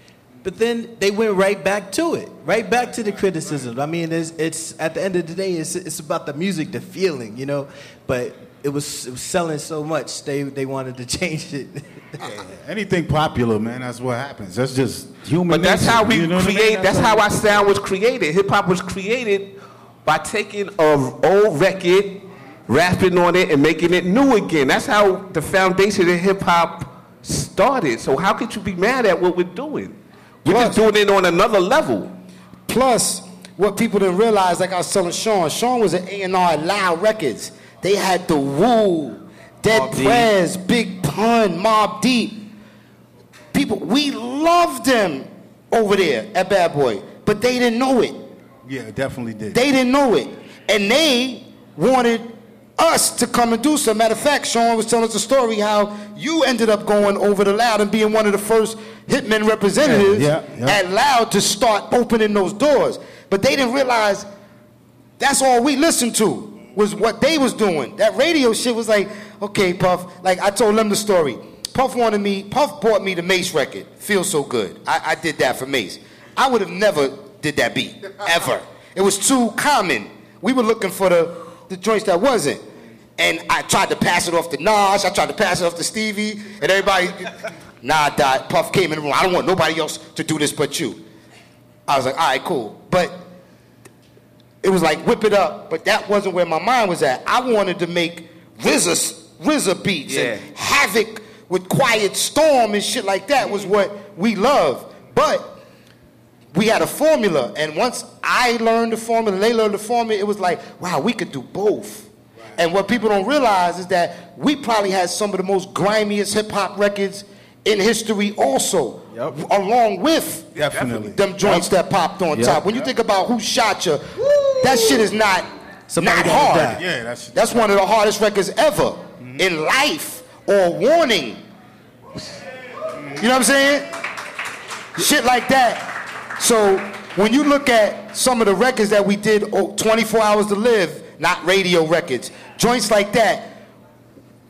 But then they went right back to it, right back to the criticism. I mean, it's, it's at the end of the day, it's, it's about the music, the feeling, you know. But it was, it was selling so much, they, they wanted to change it. Anything popular, man, that's what happens. That's just human But that's nature, how we you know what I mean? create. That's how our sound was created. Hip hop was created by taking a old record, rapping on it, and making it new again. That's how the foundation of hip hop started. So how could you be mad at what we're doing? We're just doing it on another level. Plus, what people didn't realize, like I was telling Sean, Sean was an A&R at Loud Records. They had the Wu, Dead Prez, Big Pun, Mobb Deep. People, we loved them over there at Bad Boy, but they didn't know it. Yeah, definitely did. They didn't know it. And they wanted us to come and do so. Matter of fact, Sean was telling us a story how you ended up going over to Loud and being one of the first Hitmen representatives Yeah, yeah, yeah. at Loud to start opening those doors. But they didn't realize that's all we listened to was what they was doing. That radio shit was like, okay, Puff. Like I told them the story. Puff wanted me. Puff bought me the Mase record. Feels so good. I, I did that for Mase. I would have never did that beat ever. It was too common. We were looking for the the joints that wasn't. And I tried to pass it off to Nas. I tried to pass it off to Stevie, and everybody. Nah, Dot. Puff came in the room. I don't want nobody else to do this but you. I was like, all right, cool. But it was like whip it up, but that wasn't where my mind was at. I wanted to make RZA, RZA beats and havoc with Quiet Storm and shit like that was what we love. But we had a formula, and once I learned the formula, they learned the formula, it was like, wow, we could do both. And what people don't realize is that we probably had some of the most grimiest hip hop records in history, also, along with Definitely. them joints that popped on Yep. top. When you think about who shot you, that shit is not, Somebody not hard. die. Yeah, that's- That's one of the hardest records ever mm-hmm. in life or warning. You know what I'm saying? Shit like that. So when you look at some of the records that we did, oh, 24 Hours to Live, not radio records, joints like that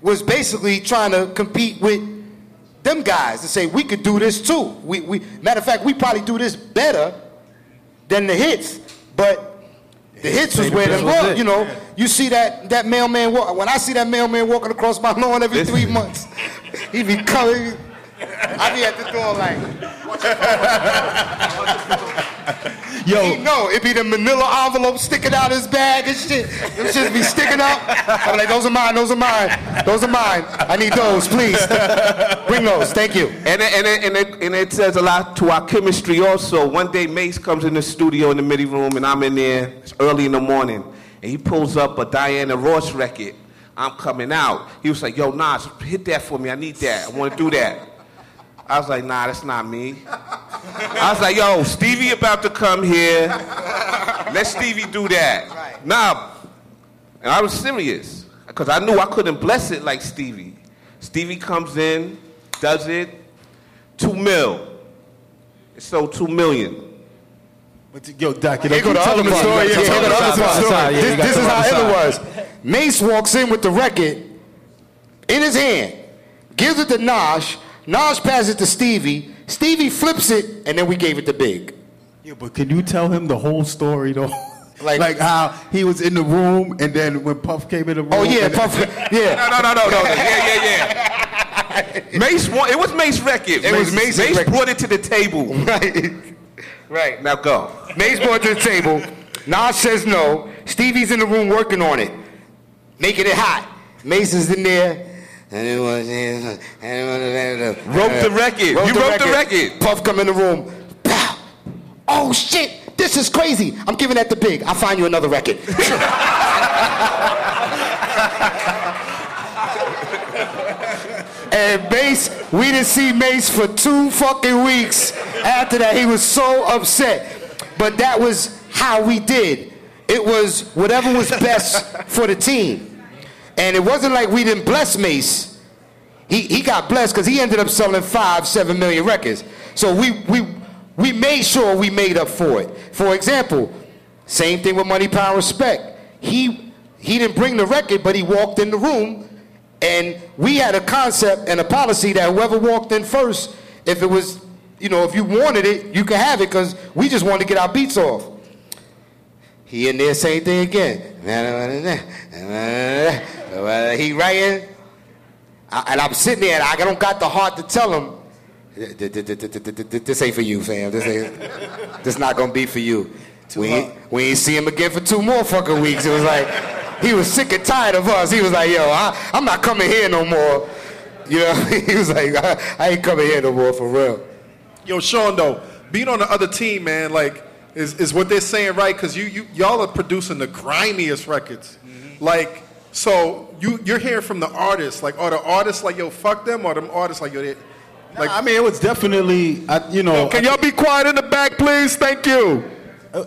was basically trying to compete with them guys to say we could do this too. We, we matter of fact, we probably do this better than the hits, but the hits was where them were. You know, you see that that mailman walk. When I see that mailman walking across my lawn every three months, he be coming. I be at the door like, Yo. He know it be the manila envelope sticking out his bag and shit. Them shit be sticking out. I'm like, those are mine, those are mine, those are mine. I need those, please. Bring those, thank you. And it, and, it, and, it, and it says a lot to our chemistry also. One day Mase comes in the studio in the MIDI room and I'm in there, it's early in the morning, and he pulls up a Diana Ross record. I'm coming out. He was like, yo, Nas, hit that for me. I need that. I want to do that. I was like, nah, that's not me. I was like, yo, Stevie about to come here. Let Stevie do that. Nah. And I was serious. Because I knew I couldn't bless it like Stevie. Stevie comes in, does it, two mil. It sold two million. Yo, Doc, can Here I go the tell other him the part. story? Here go the other Sorry, story. sorry, yeah, This, this is how other it was. Mase walks in with the record in his hand, gives it to Nash. Nash passes it to Stevie. Stevie flips it, and then we gave it to Big. Yeah, but can you tell him the whole story though? Like- Like, how he was in the room and then when Puff came in the oh, room. Oh yeah, Puff. Yeah. No, no, no, no, no. Yeah, yeah, yeah. Mase, won, it was Mase record. It was Mase's Mase record. brought it to the table. Right. Right. Now go. Mase brought it to the table. Nas says no. Stevie's in the room working on it, making it hot. Mase is in there. And it was, and it was, Wrote the record. You wrote the record. Puff come in the room. Pow. Oh shit! This is crazy. I'm giving that to Big. I'll find you another record. and Mase, we didn't see Mase for two fucking weeks. After that, he was so upset. But that was how we did. It was whatever was best for the team. And it wasn't like we didn't bless Mase. He, he got blessed because he ended up selling five, seven million records. So we, we, we made sure we made up for it. For example, same thing with Money, Power, Respect. He, he didn't bring the record, but he walked in the room, and we had a concept and a policy that whoever walked in first, if it was, you know, if you wanted it, you could have it because we just wanted to get our beats off. He in there, same thing again. He writing, and I'm sitting there, and I don't got the heart to tell him, this ain't for you, fam. This ain't, this not gonna be for you. We ain't, we ain't see him again for two more fucking weeks. It was like, he was sick and tired of us. He was like, yo, I, I'm not coming here no more. You know, he was like, I, I ain't coming here no more for real. Yo, Sean, though, being on the other team, man, like, is, is what they're saying right? Because you, you, y'all are producing the grimiest records. Like, so you, you're hearing from the artists. Like, are the artists like, yo, fuck them? Or them artists like, yo, they, like, I mean, it was definitely, I, you know, can y'all be quiet in the back, please? Thank you.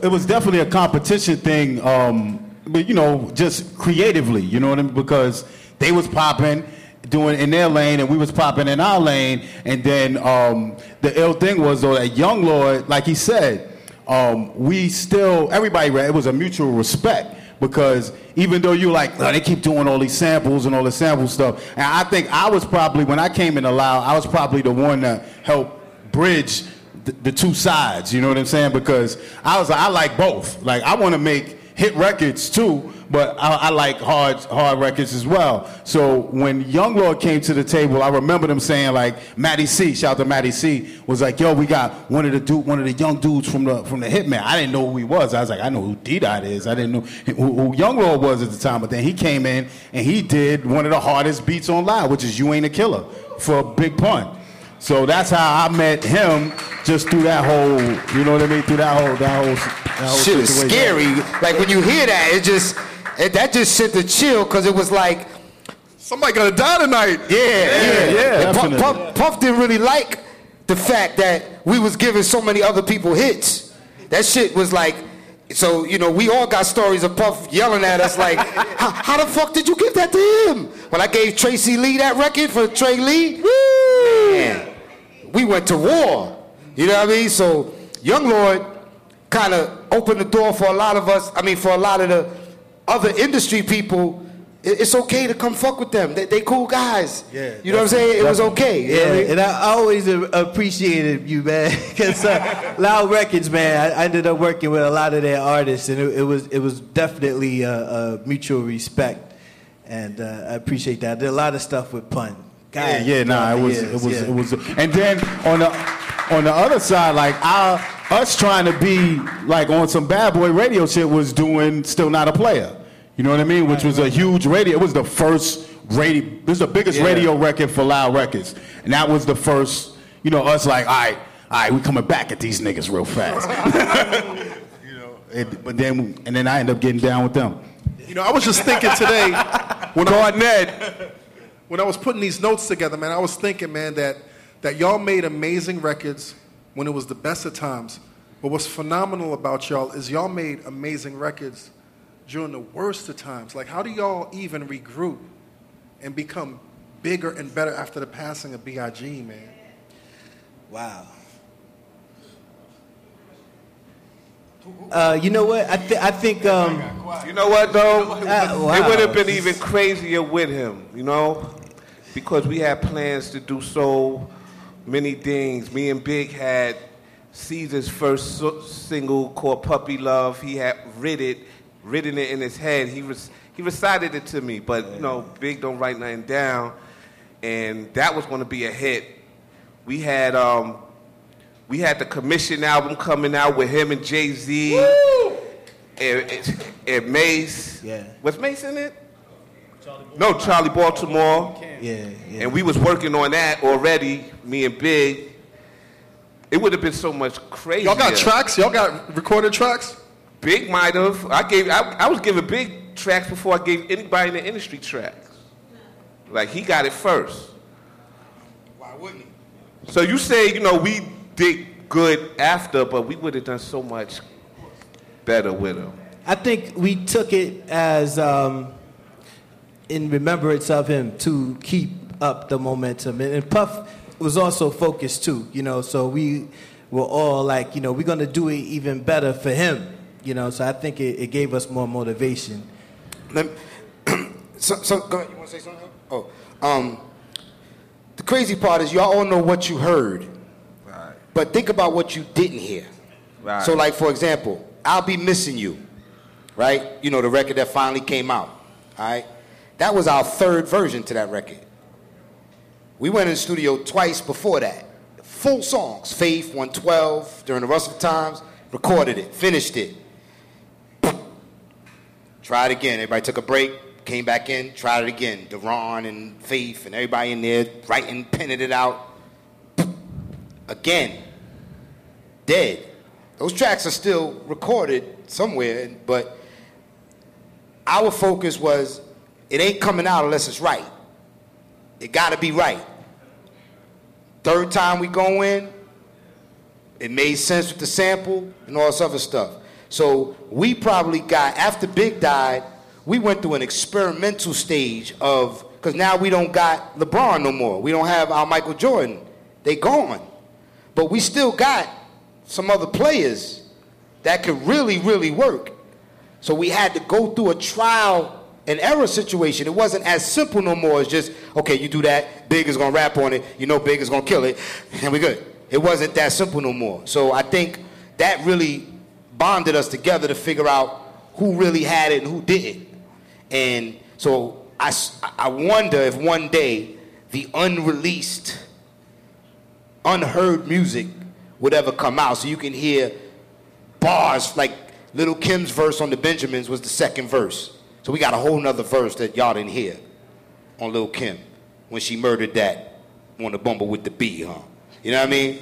it was definitely a competition thing. Um, but you know, just creatively, you know what I mean? Because they was popping, doing in their lane, and we was popping in our lane. And then um, the ill thing was though that Young Lord, like he said, um, we still everybody it was a mutual respect because even though you're like "Oh, they keep doing all these samples and all the sample stuff, and I think I was probably when I came in Loud, I was probably the one that helped bridge the, the two sides. You know what I'm saying? Because I was like, I like both. Like I want to make hit records too, but I, I like hard hard records as well. So when Young Lord came to the table, I remember them saying like Matty C, shout out to Matty C, was like, "Yo, we got one of the dude, one of the young dudes from the from the Hitmen." I didn't know who he was. I was like, "I know who D Dot is." I didn't know who, who Young Lord was at the time, but then he came in and he did one of the hardest beats on live, which is "You Ain't a Killer" for Big Pun. So that's how I met him, just through that whole, you know what I mean, through that whole that whole, that whole Shit is scary. Like when you hear that, it just, it, that just sent the chill because it was like, Somebody gonna die tonight. Yeah, yeah, yeah, And Puff. Puff, Puff didn't really like the fact that we was giving so many other people hits. That shit was like, so you know, we all got stories of Puff yelling at us like, how, how the fuck did you give that to him? When I gave Tracey Lee that record for Trey Lee, man, we went to war. You know what I mean? So Young Lord kind of opened the door for a lot of us. I mean, for a lot of the other industry people. It's okay to come fuck with them. They, they cool guys. Yeah, You know what I'm saying? It was okay. Know I Yeah, mean? and I, always appreciated you, man, because uh, Loud Records, man, I, I ended up working with a lot of their artists, and it, it was it was definitely a, a mutual respect, and uh, I appreciate that. I did a lot of stuff with Pun. Yeah, God, yeah, nah, throughout it was, years, it was, yeah. it was, and then on the on the other side, like our us trying to be like on some bad boy radio shit was doing still not a player. You know what I mean? Which was a huge radio. It was the first radio. It was the biggest Yeah. radio record for Loud Records, and that was the first. You know, us like, all right, all right, we coming back at these niggas real fast. you know, it, but then and then I end up getting down with them. You know, I was just thinking today when I, when I was putting these notes together, man, I was thinking, man, that that y'all made amazing records when it was the best of times. But what's phenomenal about y'all is y'all made amazing records during the worst of times. Like, how do y'all even regroup and become bigger and better after the passing of Big, man? Wow. Uh, you know what? I, th- I think. Um, You know what though? Uh, wow. It would have been even crazier with him, you know, because we had plans to do so many things. Me and Big had Caesar's first so- single called "Puppy Love." He had writ it, written it in his head. He was he recited it to me, but you know, Big don't write nothing down, and that was going to be a hit. We had um, we had the Commission album coming out with him and Jay Z and, and- and Mase. Yeah. Was Mase in it? No, Charli Baltimore. yeah, yeah. And we was working on that already, me and Big. It would have been so much crazy. Y'all got tracks? Y'all got recorded tracks? Big might have. I gave. I, I was giving Big tracks before I gave anybody in the industry tracks. Like he got it first. Why wouldn't he? So you say, you know, we did good after, but we would have done so much better with him. I think we took it as um, in remembrance of him to keep up the momentum. And, and Puff was also focused too, you know, so we were all like, you know, we're going to do it even better for him, you know, so I think it, it gave us more motivation. Let me, so, so go ahead. You want to say something? Oh, um, the crazy part is y'all all know what you heard, Right. But think about what you didn't hear. Right. So, like for example, "I'll Be Missing You," right? You know the record that finally came out. All right, that was our third version to that record. We went in the studio twice before that, full songs. Faith 112 during the Russell times, recorded it, finished it. Tried again. Everybody took a break, came back in, tried it again. Daron and Faith and everybody in there writing, penning it out. Again. Dead. Those tracks are still recorded somewhere, but our focus was it ain't coming out unless it's right. It gotta be right. Third time we go in, it made sense with the sample and all this other stuff. So we probably got after Big died, we went through an experimental stage of because now we don't got LeBron no more. We don't have our Michael Jordan. They gone. But we still got some other players that could really, really work. So we had to go through a trial and error situation. It wasn't as simple no more as just, okay, you do that, Big is gonna rap on it, you know Big is gonna kill it, and we good. It wasn't that simple no more. So I think that really bonded us together to figure out who really had it and who didn't. And so I, I wonder if one day the unreleased, unheard music would ever come out so you can hear bars like Lil Kim's verse on the Benjamins was the second verse. So we got a whole nother verse that y'all didn't hear on Lil Kim when she murdered that on the bumble with the B, huh? You know what I mean?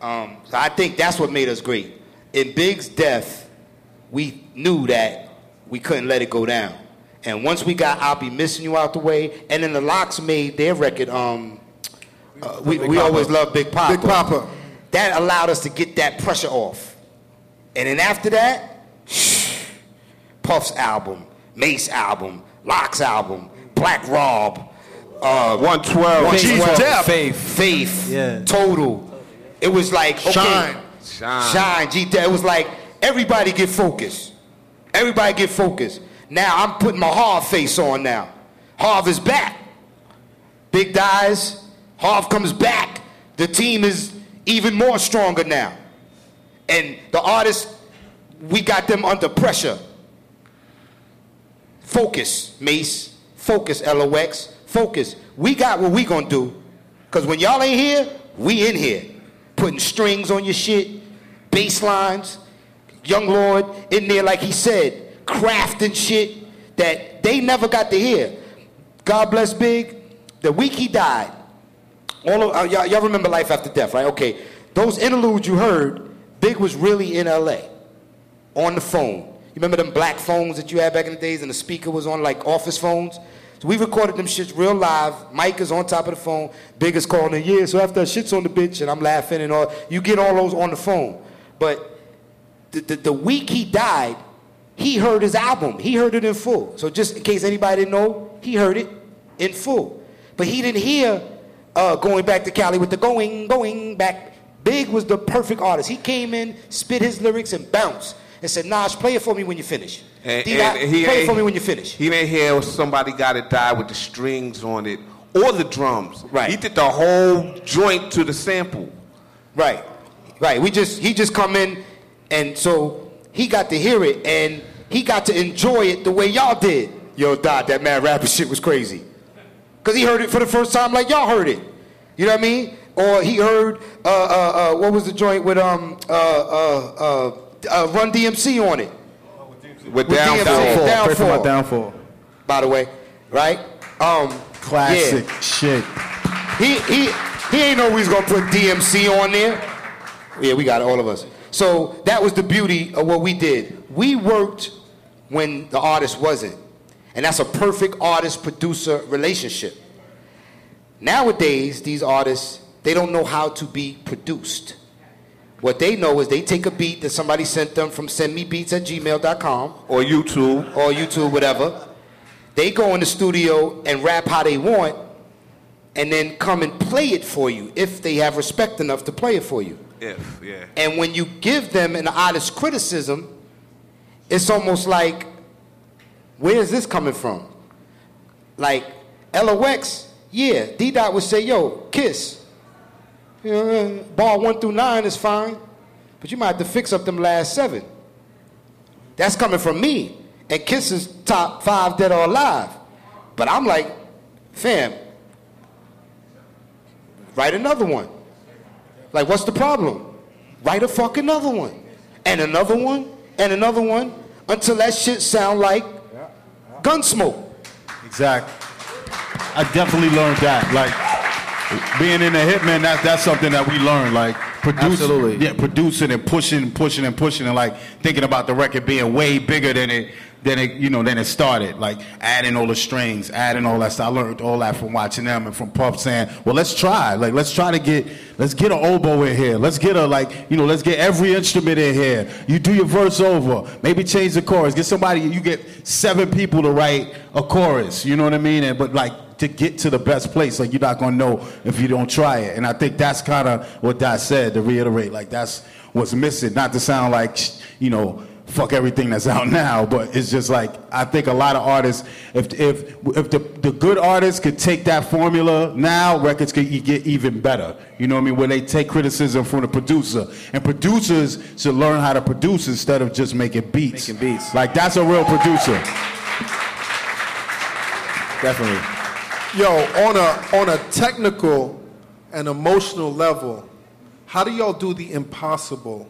Um, so I think that's what made us great. In Big's death, we knew that we couldn't let it go down. And once we got I'll Be Missing You out the way, and then the LOX made their record, um, uh, we, we always love Big Poppa. Big Poppa. That allowed us to get that pressure off. And then after that, Puff's album, Mase album, LOX album, Black Rob, uh, 112. 112, Dep. Faith. Faith, Yeah. Total. It was like, okay, Shyne. Shyne. Shyne, G. It was like everybody get focused. Everybody get focused. Now I'm putting my hard face on now. Harve is back. Big dies. Harve comes back. The team is even more stronger now. And the artists, we got them under pressure. Focus, Mase. Focus, LOX. Focus. We got what we gonna do. Cause when y'all ain't here, we in here. Putting strings on your shit, bass lines, Young Lord in there, like he said, crafting shit that they never got to hear. God bless Big. The week he died, all of, uh, y'all, y'all remember Life After Death, right? Okay, those interludes you heard, Big was really in LA on the phone. You remember them black phones that you had back in the days and the speaker was on like office phones? So we recorded them shits real live. Mike is on top of the phone. Big is calling in, yeah, so after shit's on the bitch and I'm laughing and all. You get all those on the phone. But the, the, the week he died, he heard his album. He heard it in full. So just in case anybody didn't know, he heard it in full. But he didn't hear uh, going back to Cali with the going, going back. Big was the perfect artist. He came in, spit his lyrics, and bounced. And said, Nash, play it for me when you finish. And, D-Dot, and he play it for me when you finish. He didn't hear somebody got to die with the strings on it or the drums. Right. He did the whole joint to the sample. Right, right. We just he just come in, and so he got to hear it, and he got to enjoy it the way y'all did. Yo, Dot, that mad rapper shit was crazy, cause he heard it for the first time like y'all heard it. You know what I mean? Or he heard uh, uh, uh, what was the joint with um uh, uh, uh, uh, Run DMC on it. With DMC. With downfall. DMC. Downfall. Pray for my Downfall. downfall. By the way, right? Um, Classic yeah. shit. He he he ain't know we was gonna put DMC on there. Yeah, we got it, all of us. So that was the beauty of what we did. We worked when the artist wasn't. And that's a perfect artist producer relationship. Nowadays, these artists, they don't know how to be produced. What they know is they take a beat that somebody sent them from sendmebeats at gmail.com Or YouTube. or YouTube, whatever. They go in the studio and rap how they want and then come and play it for you if they have respect enough to play it for you. If, yeah. And when you give them an artist criticism, it's almost like, where is this coming from? Like, LOX, yeah, D Dot would say, yo, kiss. You bar one through nine is fine, but you might have to fix up them last seven. That's coming from me. And Kiss is top five dead or alive. But I'm like, fam, write another one. Like, what's the problem? Write a fucking another one. And another one, and another one, until that shit sound like Gunsmoke. Exactly. I definitely learned that. Like being in the Hitmen, that that's something that we learned. Like producing, Absolutely. yeah, producing and pushing, and pushing and pushing, and like thinking about the record being way bigger than it than it you know than it started. Like adding all the strings, adding all that stuff. I learned all that from watching them and from Puff saying, "Well, let's try. Like let's try to get let's get an oboe in here. Let's get a like you know let's get every instrument in here. You do your verse over. Maybe change the chorus. Get somebody. You get seven people to write a chorus. You know what I mean? And but like to get to the best place. Like you're not gonna know if you don't try it. And I think that's kind of what Dot said. To reiterate, like that's what's missing. Not to sound like you know. Fuck everything that's out now, but it's just like I think a lot of artists, if if if the, the good artists could take that formula now, records could get even better. You know what I mean? Where they take criticism from the producer, and producers should learn how to produce instead of just making beats. Making beats. Like that's a real producer. Definitely. Yo, on a on a technical and emotional level, how do y'all do the impossible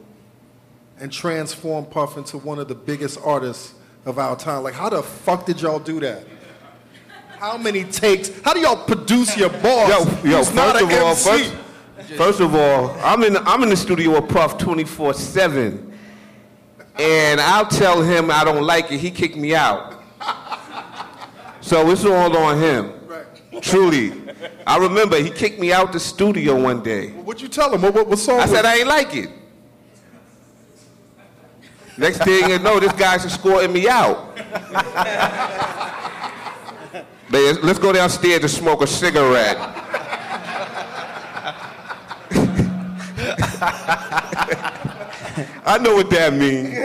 and transform Puff into one of the biggest artists of our time? Like, how the fuck did y'all do that? How many takes? How do y'all produce your boss? Yo, yo, first of all, first, first of all, I'm in I'm in the studio with Puff 24/7, and I'll tell him I don't like it. He kicked me out. So it's all on him. Truly, I remember he kicked me out the studio one day. What'd you tell him? What, what, what song? I said it? I ain't like it. Next thing you know, this guy's escorting me out. Let's go downstairs to smoke a cigarette. I know what that means.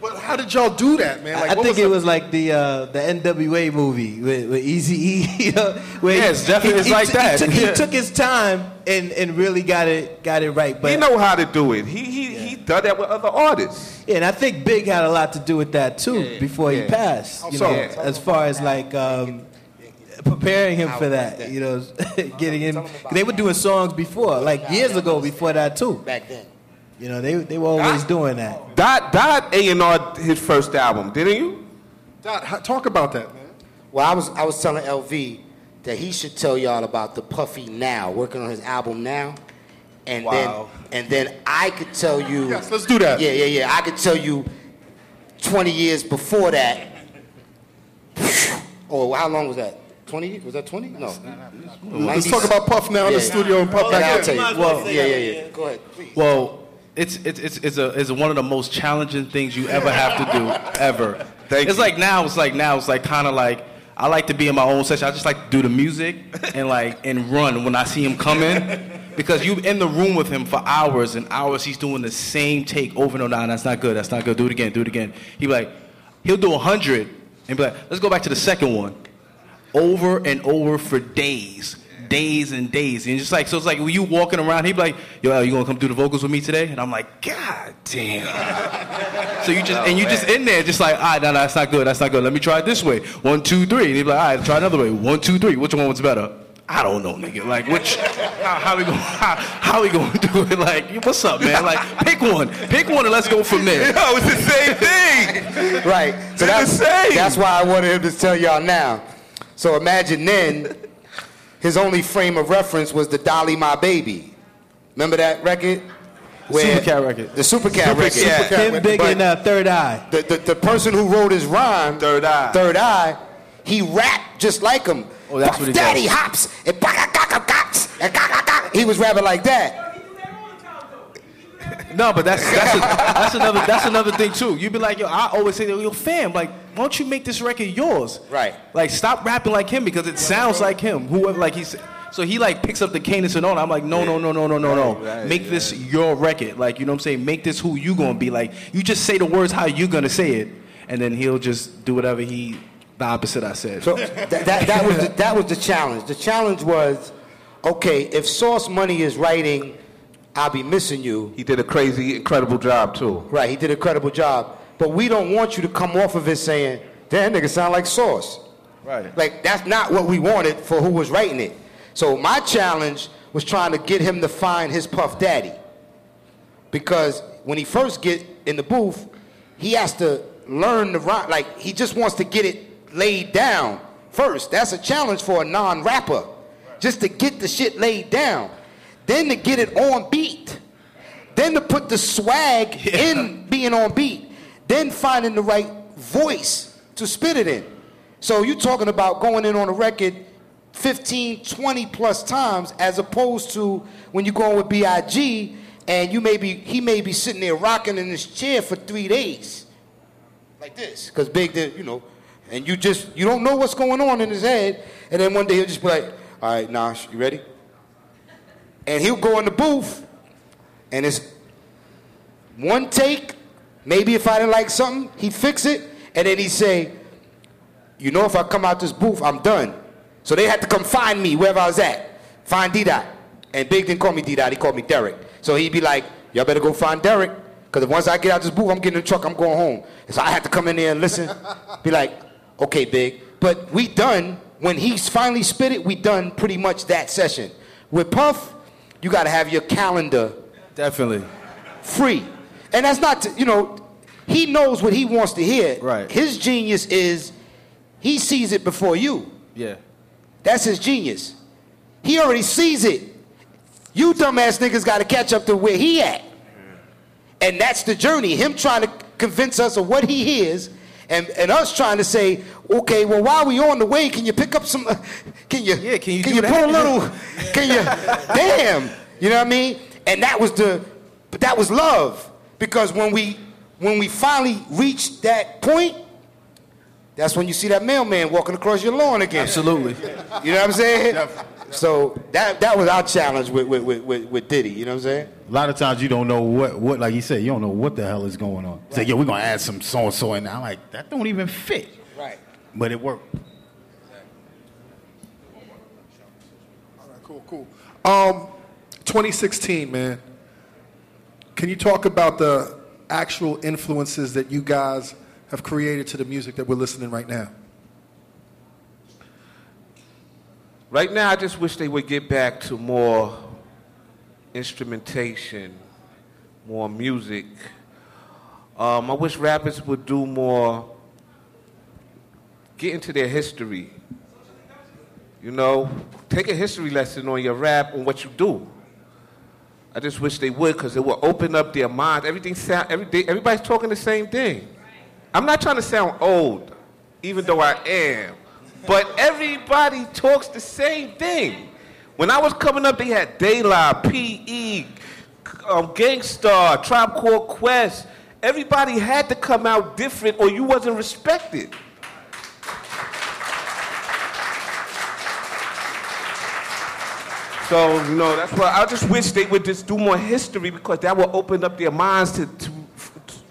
But how did y'all do that, man? Like, I think was it the- was like the uh, the NWA movie with, with Easy E. You know, where Yeah, it's definitely- it's like t- that. He took, he took his time and, and really got it got it right. But He know how to do it. He he he done that with other artists. yeah, and I think Big had a lot to do with that too Yeah, before yeah. he passed. You so? know, as far as like um, preparing him for back that. You know, getting him. Tell him about They were doing songs before, like years ago, before that too. Back then. You know, they they were always doing that. Dot Dot A and R his first album, didn't you? Dot, talk about that, man. Well, I was I was telling LV that he should tell y'all about the Puffy now, working on his album now, and Wow. then and then I could tell you. Yes, let's do that. Yeah, yeah, yeah. I could tell you, twenty years before that. Or oh, how long was that? Twenty? Was that twenty? No. Let's talk about Puff now in the Yeah. studio and Puff Yeah, I'll back tell in. you. Well, yeah, yeah, yeah. Go ahead, please. Well, it's it's it's it's a it's one of the most challenging things you ever have to do ever. Thank it's you. like now it's like now it's like kind of like I like to be in my own session. I just like to do the music and like and run when I see him coming. Because you in the room with him for hours and hours, he's doing the same take over and over. Nah, that's not good. That's not good. Do it again. Do it again. He be like, he'll do a hundred and be like, let's go back to the second one over and over for days, days and days. And just like so, it's like when you walking around, he'd be like, "Yo, Al, you gonna come do the vocals with me today?" And I'm like, "God damn!" so you just and you just in there, just like, "All right, no, no, that's not good. That's not good. Let me try it this way. One, two, three." And he'd be like, "All right, try another way. One, two, three. Which one was better?" I don't know, nigga. Like, which, how, how we gonna, how, how we gonna do it? Like, what's up, man? Like, pick one, pick one, and let's go from there. No, it's the same thing. Right. So They're that's the same. that's why I wanted him to tell y'all now. So imagine then, his only frame of reference was the Dolly My Baby. Remember that record? Super Cat record. The Super Cat record. Yeah. Him, Big, But and uh, Third Eye. the, the, the person who wrote his rhyme, Third Eye. Third Eye, he rapped just like him. Oh, that's what he Daddy does. hops and cops and he was rapping like that. No, but that's that's, a, that's another that's another thing too. You'd be like, yo, I always say, yo, fam, like, why don't you make this record yours? Right. Like, stop rapping like him because it sounds like him. Whoever, like he's. So he like picks up the cadence and all. I'm like, no, no, no, no, no, no, no. right, Make this your record. Like, you know what I'm saying? Make this who you gonna be. Like, you just say the words how you gonna say it, and then he'll just do whatever he the opposite I said. So that, that, that, was the, that was the challenge. The challenge was, okay, if Sauce Money is writing, I'll be missing you. He did a crazy, incredible job too. Right, he did a credible job. But we don't want you to come off of it saying, that nigga sound like Sauce. Right. Like, that's not what we wanted for who was writing it. So my challenge was trying to get him to find his Puff Daddy. Because when he first get in the booth, he has to learn the rhyme. Like, he just wants to get it laid down first. That's a challenge for a non-rapper. Just to get the shit laid down. Then to get it on beat. Then to put the swag in being on beat. Then finding the right voice to spit it in. So you're talking about going in on a record 15, 20 plus times as opposed to when you're going with B.I.G. and you may be, he may be sitting there rocking in his chair for three days. Like this. Because Big did, you know, and you just, you don't know what's going on in his head. And then one day he'll just be like, all right, Nash, you ready? And he'll go in the booth and it's one take. Maybe if I didn't like something, he'd fix it. And then he'd say, you know, if I come out this booth, I'm done. So they had to come find me wherever I was at. Find D-Dot. And Big didn't call me D-Dot, he called me Deric. So he'd be like, y'all better go find Deric. Because once I get out this booth, I'm getting in the truck, I'm going home. And so I had to come in there and listen. be like, okay, Big. But we done, when he's finally spit it, we done pretty much that session. With Puff, you got to have your calendar Definitely. free. And that's not, to, you know, he knows what he wants to hear. Right. His genius is he sees it before you. Yeah. That's his genius. He already sees it. You dumbass niggas got to catch up to where he at. And that's the journey. Him trying to convince us of what he hears, and, and us trying to say, okay, well, while we on the way, can you pick up some? Can you? Yeah, can you Can do you that? put a little? Can you? damn, you know what I mean? And that was the, but that was love because when we when we finally reached that point, that's when you see that mailman walking across your lawn again. Absolutely. You know what I'm saying? Definitely. So that that was our challenge with with, with, with, with Diddy. You know what I'm saying? A lot of times you don't know what, what like you said, you don't know what the hell is going on. It's like, yo, we're gonna add some so and so in there. I'm like, that don't even fit. Right. But it worked. All right, cool, cool. Um, 2016, man. Can you talk about the actual influences that you guys have created to the music that we're listening right now? Right now, I just wish they would get back to more instrumentation, more music. Um, I wish rappers would do more, get into their history. You know, take a history lesson on your rap and what you do. I just wish they would because it will open up their minds. Everything sound, every day, everybody's talking the same thing. I'm not trying to sound old, even though I am, but everybody talks the same thing. When I was coming up, they had Daylight, PE, um, Gang Starr, Tribe Called Quest. Everybody had to come out different or you wasn't respected. So, you know, that's why I just wish they would just do more history because that would open up their minds to,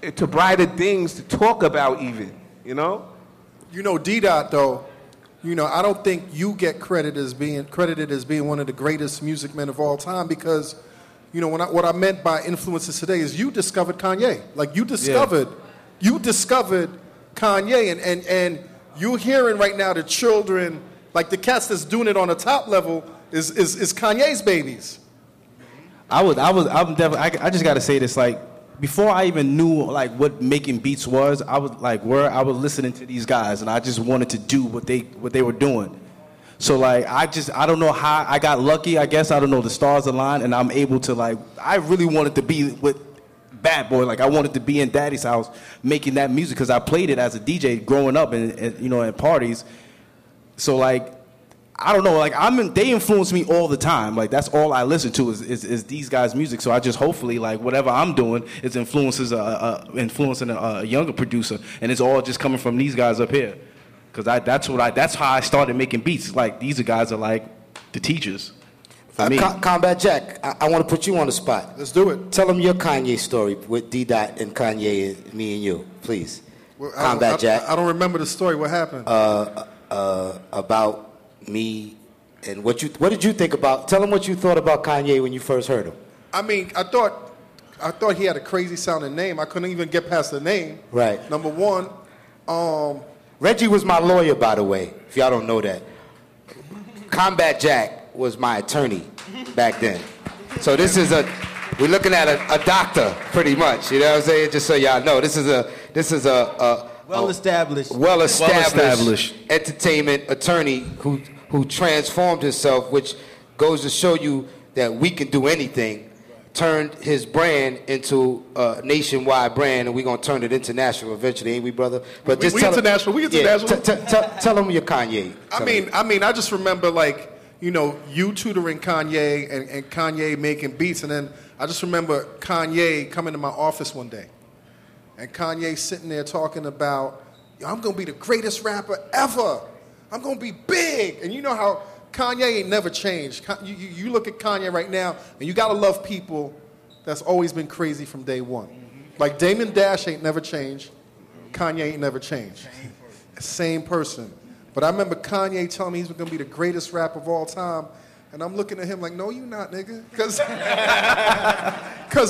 to, to brighter things to talk about even, you know? You know, D Dot though, you know, I don't think you get credit as being credited as being one of the greatest music men of all time because, you know, when I, what I meant by influences today is you discovered Kanye. Like you discovered, you discovered Kanye, and and and you're hearing right now the children, like the cats that's doing it on the top level, is is, is Kanye's babies. I was, I was, I'm definitely. I, I just got to say this. Like, before I even knew like what making beats was, I was like, where I was listening to these guys, and I just wanted to do what they what they were doing. So like, I just, I don't know how I got lucky. I guess I don't know. The stars aligned, and I'm able to like. I really wanted to be with Bad Boy. Like, I wanted to be in Daddy's house making that music because I played it as a DJ growing up, and, and you know, at parties. So like, I don't know, like I'm in, they influence me all the time. Like that's all I listen to is, is, is these guys' music. So I just hopefully like whatever I'm doing is influences a, a influencing a, a, younger producer, and it's all just coming from these guys up here. Cause I that's what I that's how I started making beats. Like these are guys are like the teachers. For Uh, me. Com- Combat Jack, I, I want to put you on the spot. Let's do it. Tell them your Kanye story with D Dot and Kanye and me and you, please. Well, Combat I, Jack. I, I don't remember the story. What happened? uh, uh, about me and what you what did you think about tell them what you thought about Kanye when you first heard him. I mean, I thought, I thought he had a crazy sounding name. I couldn't even get past the name. right. Number one, um, Reggie was my lawyer by the way if y'all don't know that. Combat Jack was my attorney back then. So this is a we're looking at a, a doctor pretty much you know what I'm saying? Just so y'all know this is a this is a, a Oh, well established. well established Well-established. entertainment attorney who who transformed himself, which goes to show you that we can do anything. Turned his brand into a nationwide brand, and we're gonna turn it international eventually, ain't we, brother? But We- just we tell 'em- international, we yeah, international. t- t- tell- tell them your Kanye. I Tell 'em. mean, I mean, I just remember like you know you tutoring Kanye and, and Kanye making beats, and then I just remember Kanye coming to my office one day, and Kanye sitting there talking about, I'm gonna be the greatest rapper ever. I'm gonna be big, and you know how Kanye ain't never changed. You, you, you look at Kanye right now, and you gotta love people that's always been crazy from day one. Like Damon Dash ain't never changed. Kanye ain't never changed. Same person. But I remember Kanye telling me he's gonna be the greatest rapper of all time. And I'm looking at him like, no, you not, nigga. Because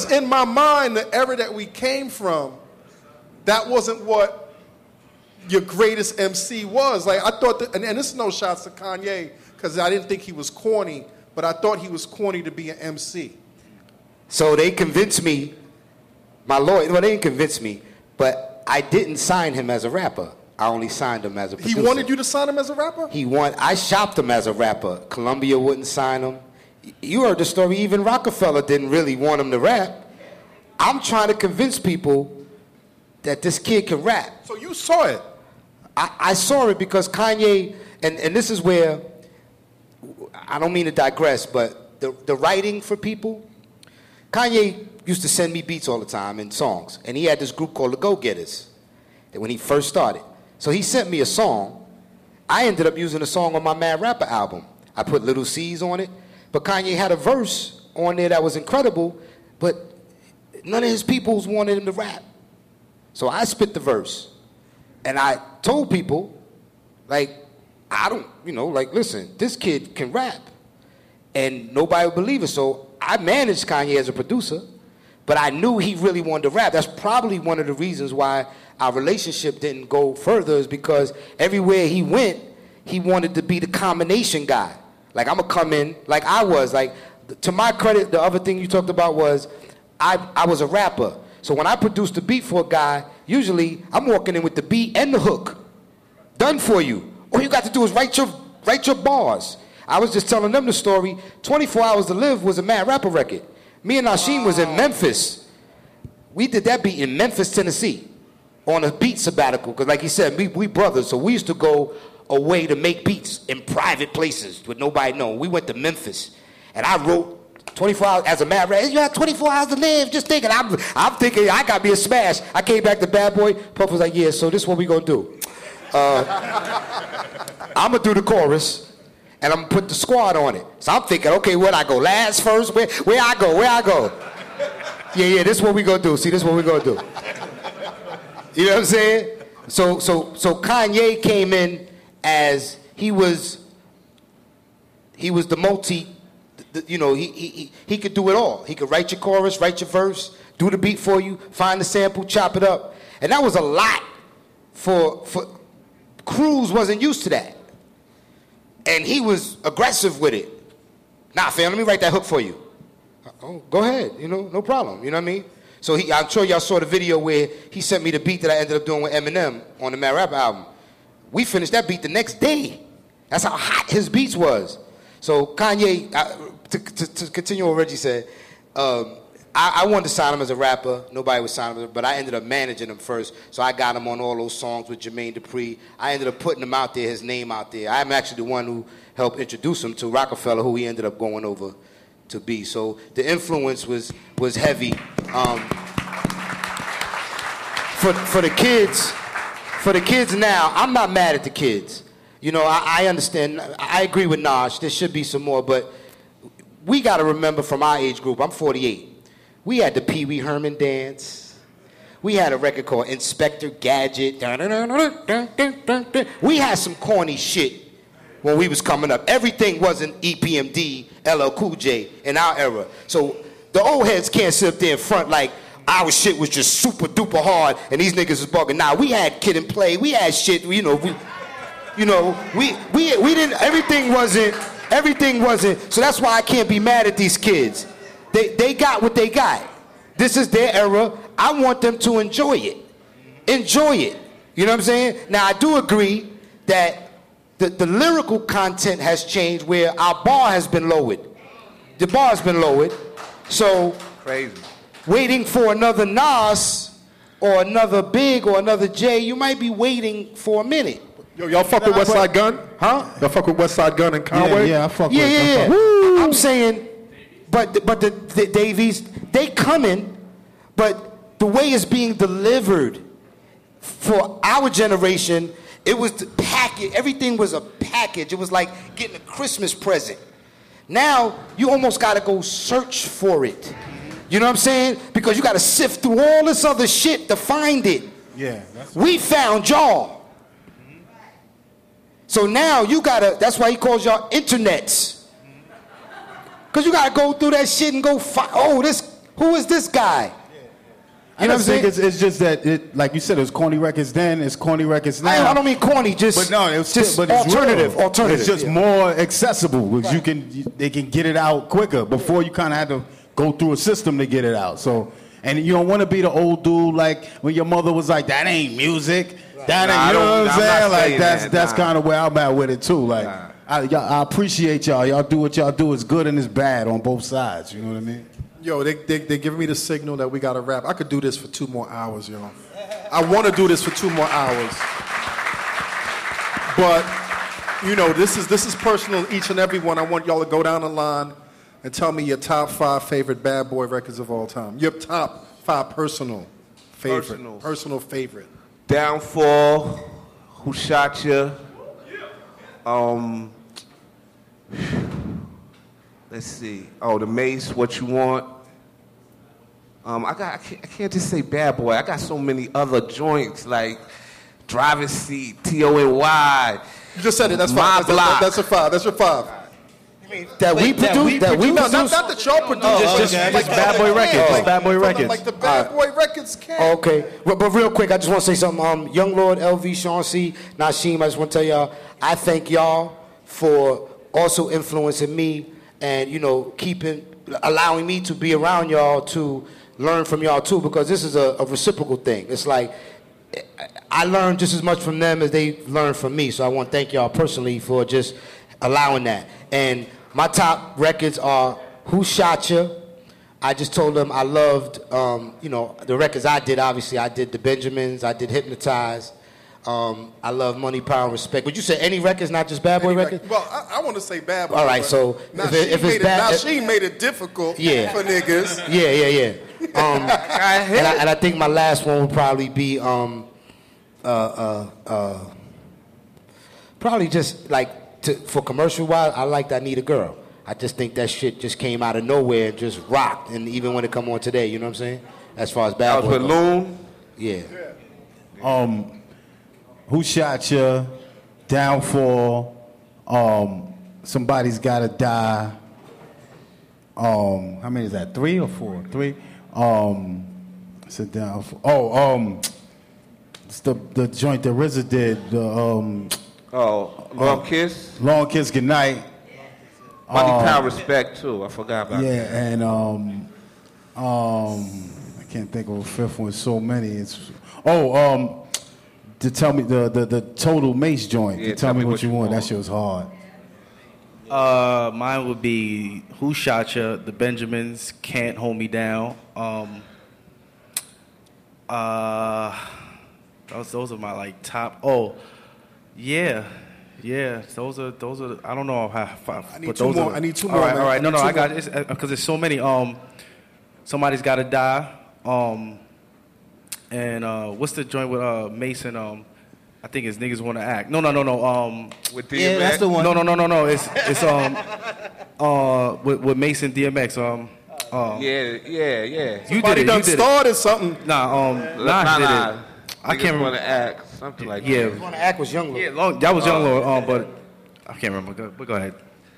in my mind, the era that we came from, that wasn't what your greatest MC was. Like, I thought that, and, and this is no shots to Kanye, because I didn't think he was corny, but I thought he was corny to be an MC. So they convinced me, my lawyer, well, they didn't convince me, but I didn't sign him as a rapper. I only signed him as a producer. He wanted you to sign him as a rapper? He want. I shopped him as a rapper. Columbia wouldn't sign him. You heard the story. Even Rockefeller didn't really want him to rap. I'm trying to convince people that this kid can rap. So you saw it. I, I saw it because Kanye, and, and this is where I don't mean to digress, but the, the writing for people, Kanye used to send me beats all the time and songs. And he had this group called the Go Getters that when he first started. So he sent me a song. I ended up using a song on my Madd Rapper album. I put little C's on it. But Kanye had a verse on there that was incredible, but none of his peoples wanted him to rap. So I spit the verse. And I told people, like, I don't, you know, like, listen, this kid can rap. And nobody would believe it. So I managed Kanye as a producer, but I knew he really wanted to rap. That's probably one of the reasons why our relationship didn't go further, is because everywhere he went, he wanted to be the combination guy. Like I'm gonna come in like I was. Like to my credit, the other thing you talked about was I I was a rapper. So when I produce the beat for a guy, usually I'm walking in with the beat and the hook. Done for you. All you got to do is write your write your bars. I was just telling them the story. 24 Hours to Live was a mad rapper record. Me and Nashiem was in Memphis. We did that beat in Memphis, Tennessee, on a beat sabbatical. Because, like he said, we, we brothers, so we used to go away to make beats in private places with nobody knowing. We went to Memphis, and I wrote 24 hours as a mad rapper. You have 24 hours to live. Just thinking, I'm, I'm thinking I got me a smash. I came back to Bad Boy. Puff was like, yeah, so this is what we gonna do. Uh, I'm gonna do the chorus, and I'm gonna put the squad on it. So I'm thinking, okay, where I go? Last, first, where, where I go? Where I go? Yeah, yeah, this is what we gonna do. See, this is what we gonna do. You know what I'm saying? So, so, so Kanye came in as he was. He was the multi. You know, he, he he could do it all. He could write your chorus, write your verse, do the beat for you, find the sample, chop it up, and that was a lot for for. Cruz wasn't used to that, and he was aggressive with it. Nah, fam, let me write that hook for you. Uh, oh, go ahead. You know, no problem. You know what I mean? So he, I'm sure y'all saw the video where he sent me the beat that I ended up doing with Eminem on the Mad Rap album. We finished that beat the next day. That's how hot his beats was. So Kanye, I, to, to, to continue what Reggie said, um, I, I wanted to sign him as a rapper. Nobody would sign him, but I ended up managing him first. So I got him on all those songs with Jermaine Dupri. I ended up putting him out there, his name out there. I'm actually the one who helped introduce him to Rockefeller, who he ended up going over to be. So the influence was was heavy. Um, for for the kids, for the kids now, I'm not mad at the kids. You know, I, I understand. I agree with Naj. There should be some more, but we got to remember from our age group. I'm 48. We had the Pee Wee Herman dance. We had a record called Inspector Gadget. We had some corny shit when we was coming up. Everything wasn't EPMD, LL Cool J in our era. So the old heads can't sit up there in front like our shit was just super duper hard and these niggas was bugging. Nah, we had Kid and Play. We had shit, you know, we, you know, we, we, we didn't, everything wasn't, everything wasn't, so that's why I can't be mad at these kids. They, they got what they got. This is their era. I want them to enjoy it. Enjoy it. You know what I'm saying? Now, I do agree that the, the lyrical content has changed where our bar has been lowered. The bar has been lowered. So, Crazy. waiting for another Nas or another Big or another J, you might be waiting for a minute. Yo, y'all fuck with Westside Gunn? Huh? Y'all fuck with Westside Gunn and Conway? yeah, yeah, yeah. I'm saying, but but the, the Davies, they coming, but the way it's being delivered for our generation, it was the package. Everything was a package. It was like getting a Christmas present. Now you almost got to go search for it. You know what I'm saying? Because you got to sift through all this other shit to find it. Yeah. We found y'all. So now you gotta, that's why he calls y'all internets. Cause you gotta go through that shit and go find, oh, this, who is this guy? You know what I'm saying? It's, it's just that, it, like you said, it was corny records then, it's corny records now. I, I don't mean corny, just, but no, it's just but it's alternative, real. alternative. It's just yeah. more accessible because you can, you- they can get it out quicker. Before you kind of had to go through a system to get it out. So, and you don't want to be the old dude like when your mother was like, "That ain't music." That Nah, ain't, you know what I'm I'm saying? Like that's that, that's nah. kind of where I'm at with it too. Like, I, y'all, I appreciate y'all. Y'all do what y'all do. It's good and it's bad on both sides. You know what I mean? Yo, they, they, they giving me the signal that we got to wrap. I could do this for two more hours, yo. I want to do this for two more hours. But, you know, this is, this is personal, each and every one. I want y'all to go down the line and tell me your top five favorite bad boy records of all time. Your top five personal favorite. Personal. Personal favorite. Downfall, Who Shot Ya? Um, let's see. Oh, The Mase, What You Want? Um, I got. I can't, I can't just say Bad Boy. I got so many other joints like Driving Seat, T O N Y. You just said it. That's five. That's, that's, that's a five. That's your five. That we produce, that we No, not, produce. not that y'all produce. Just- just- like- just Bad Boy like- Records, like- Bad Boy Records. Like the Bad Boy Records can. Okay, but, but real quick, I just want to say something. Um, Young Lord, LV, Sean C, Nashiem, I just want to tell y'all, I thank y'all for also influencing me and you know keeping allowing me to be around y'all to learn from y'all too because this is a, a reciprocal thing. It's like I learned just as much from them as they learned from me. So I want to thank y'all personally for just allowing that. And my top records are Who Shot Ya? I just told them I loved, um, you know, the records I did. Obviously, I did the Benjamins, I did Hypnotize. Um, I love Money, Power, and Respect. Would you say any records, not just Bad Boy records? Well, I, I want to say bad boy. All right, so now if it- if it's it, bad- now if- she made it difficult Yeah. for niggas. Yeah, yeah, yeah. Um, and, I, and I think my last one would probably be um, uh, uh, uh, probably just like to, for commercial wise. I like I Need a Girl. I just think that shit just came out of nowhere and just rocked. And even when it come on today, you know what I'm saying? As far as bad That was Boy with goes. Loon. Yeah. Um, who shot you? Downfall. Um, somebody's gotta die. Um, how many is that? Three or four? Three. Um, sit down. Oh, um, it's the the joint that RZA did. The um, Oh, Long Kiss. Long Kiss Goodnight. Money, Um, Power, Respect too. I forgot about Yeah, that. Yeah, and um, um, I can't think of a fifth one. So many. It's oh, um, to tell me the the, the total Mase joint. Yeah, to tell, me what, you want. That want. shit was hard. Uh, mine would be Who Shot Ya? The Benjamins Can't Hold Me Down. Um, uh, those those are my like top. Oh, yeah, yeah. Those are those are. I don't know how. how I need but two those more. Are, I need two more, right, man. all I right. No, no. two I got it because there's so many. Um, somebody's got to die. Um, and uh, what's the joint with uh Mason? Um, I think it's niggas want to act. No, no, no, no. Um, with DMX. Yeah, that's the one. No, no, no, no, no. It's it's um uh with, with Mason DMX. Um, um Yeah, yeah, yeah. you did it. done you did started it. something. Nah, um, Nah, Nas did nah. it. I can't remember. wanna act, something like yeah. that. Wanna Act was Young Lord. Yeah, long, that was Young Lord. Um, but I can't remember. Go, but go ahead.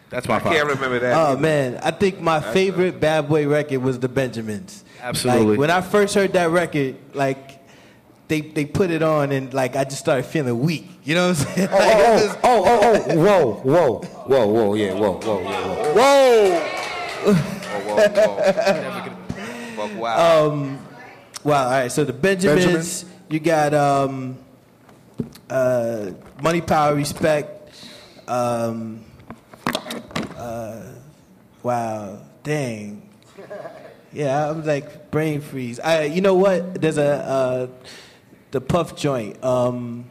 That's my I can't remember that. Oh either. man, I think my favorite Bad Boy record was the Benjamins. Absolutely. Like, when I first heard that record, like they they put it on and like I just started feeling weak. You know what I'm saying? Oh, Like, it oh, was- oh, oh, oh, whoa, whoa, whoa, whoa, yeah, whoa, whoa, whoa, whoa. Whoa! Whoa, whoa, whoa. Fuck, wow. Um, wow. All right. So the Benjamins, Benjamins. you got um, uh, money, power, respect. Um, uh, wow. Dang. Yeah, I'm like brain freeze. I, you know what? There's a uh, the Puff joint. Um,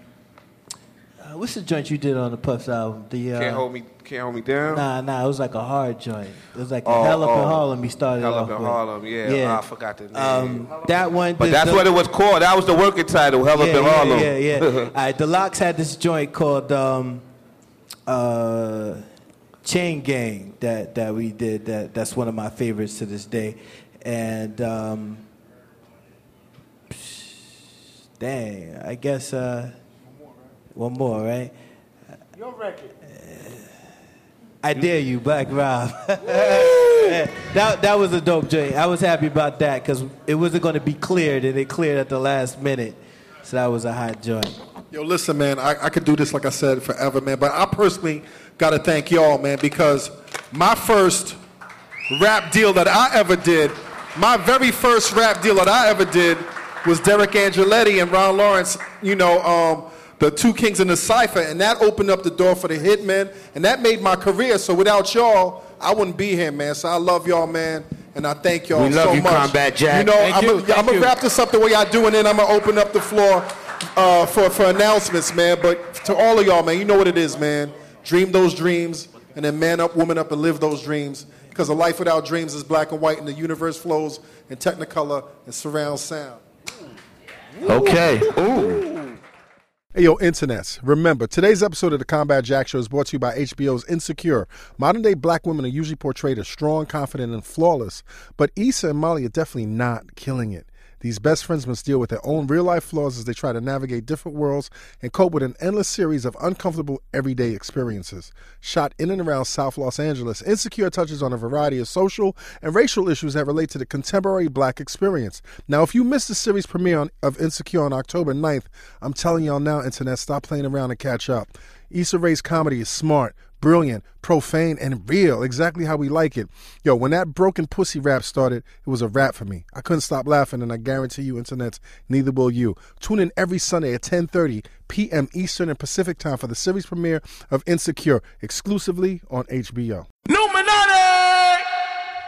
uh, what's the joint you did on the Puffs album? The uh, can't hold me, can't hold me down. Nah, nah, it was like a hard joint. It was like Oh, a Hell Up in oh. Harlem. He started Hell off Up in with. Harlem, yeah. I forgot the name. Um, that one. But the- that's the- what it was called. That was the working title, Hell Up in yeah, Harlem. Yeah, yeah. All right, the LOX had this joint called um, uh, Chain Gang that that we did. That that's one of my favorites to this day. And um, dang, I guess uh, one more, right? Your record. I dare you, Black Rob. that that was a dope joint. I was happy about that because it wasn't going to be cleared, and it cleared at the last minute. So that was a hot joint. Yo, listen, man, I, I could do this, like I said, forever, man. But I personally got to thank y'all, man, because my first rap deal that I ever did, my very first rap deal that I ever did was Deric Angelettie and Ron Lawrence, you know, um, the two kings and the cipher. And that opened up the door for the Hitmen, and that made my career. So without y'all, I wouldn't be here, man. So I love y'all, man. And I thank y'all We love so you, much. Combat Jack. You know, Thank I'm gonna thank I'm you. wrap this up the way I do, and then I'm gonna open up the floor uh, for for announcements, man. But to all of y'all, man, you know what it is, man. Dream those dreams, and then man up, woman up, and live those dreams. Because a life without dreams is black and white, and the universe flows in Technicolor and surround sound. Okay. Hey, yo, internets. Remember, today's episode of the Combat Jack Show is brought to you by HBO's Insecure. Modern day black women are usually portrayed as strong, confident, and flawless, but Issa and Molly are definitely not killing it. These best friends must deal with their own real life flaws as they try to navigate different worlds and cope with an endless series of uncomfortable everyday experiences. Shot in and around South Los Angeles, Insecure touches on a variety of social and racial issues that relate to the contemporary black experience. Now, if you missed the series premiere on, of Insecure on October 9th, I'm telling y'all now, Internet, stop playing around and catch up. Issa Rae's comedy is smart, Brilliant, profane, and real, exactly how we like it. Yo, when that broken pussy rap started, it was a rap for me. I couldn't stop laughing, and I guarantee you, internets, neither will you. Tune in every Sunday at 10:30 p.m. Eastern and Pacific time for the series premiere of Insecure, exclusively on HBO.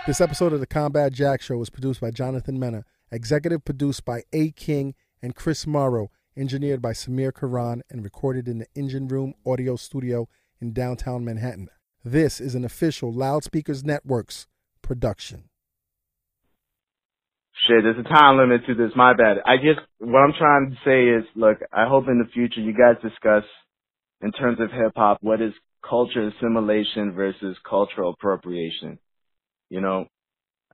This episode of the Combat Jack Show was produced by Jonathan Mena, executive produced by A. King and Chris Morrow, engineered by Samir Karan, and recorded in the Engine Room Audio Studio in downtown Manhattan. This is an official Loudspeakers Networks production. Shit, there's a time limit to this. My bad. I just what I'm trying to say is, look, I hope in the future you guys discuss in terms of hip hop what is culture assimilation versus cultural appropriation. You know,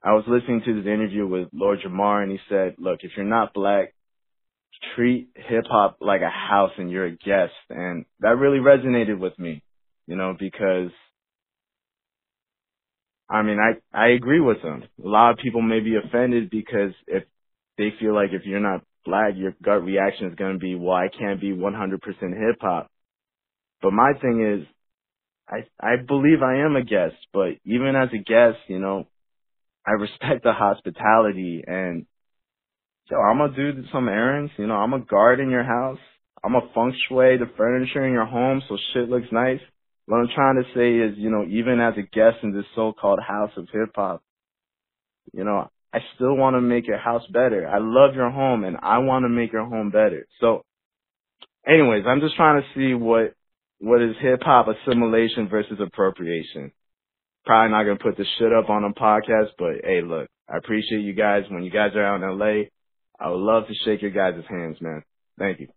I was listening to this interview with Lord Jamar and he said, look, if you're not black, treat hip hop like a house and you're a guest. And that really resonated with me, you know, because I mean, I, I agree with them. A lot of people may be offended because if they feel like if you're not black, your gut reaction is going to be, well, I can't be 100% hip hop. But my thing is, I I believe I am a guest, but even as a guest, you know, I respect the hospitality and so I'm gonna do some errands, you know, I'm gonna guard in your house. I'm gonna feng shui the furniture in your home so shit looks nice. What I'm trying to say is, you know, even as a guest in this so-called house of hip hop, you know, I still want to make your house better. I love your home and I want to make your home better. So anyways, I'm just trying to see what what is hip hop assimilation versus appropriation. Probably not gonna put this shit up on a podcast, but hey, look, I appreciate you guys. When you guys are out in LA, I would love to shake your guys' hands, man. Thank you.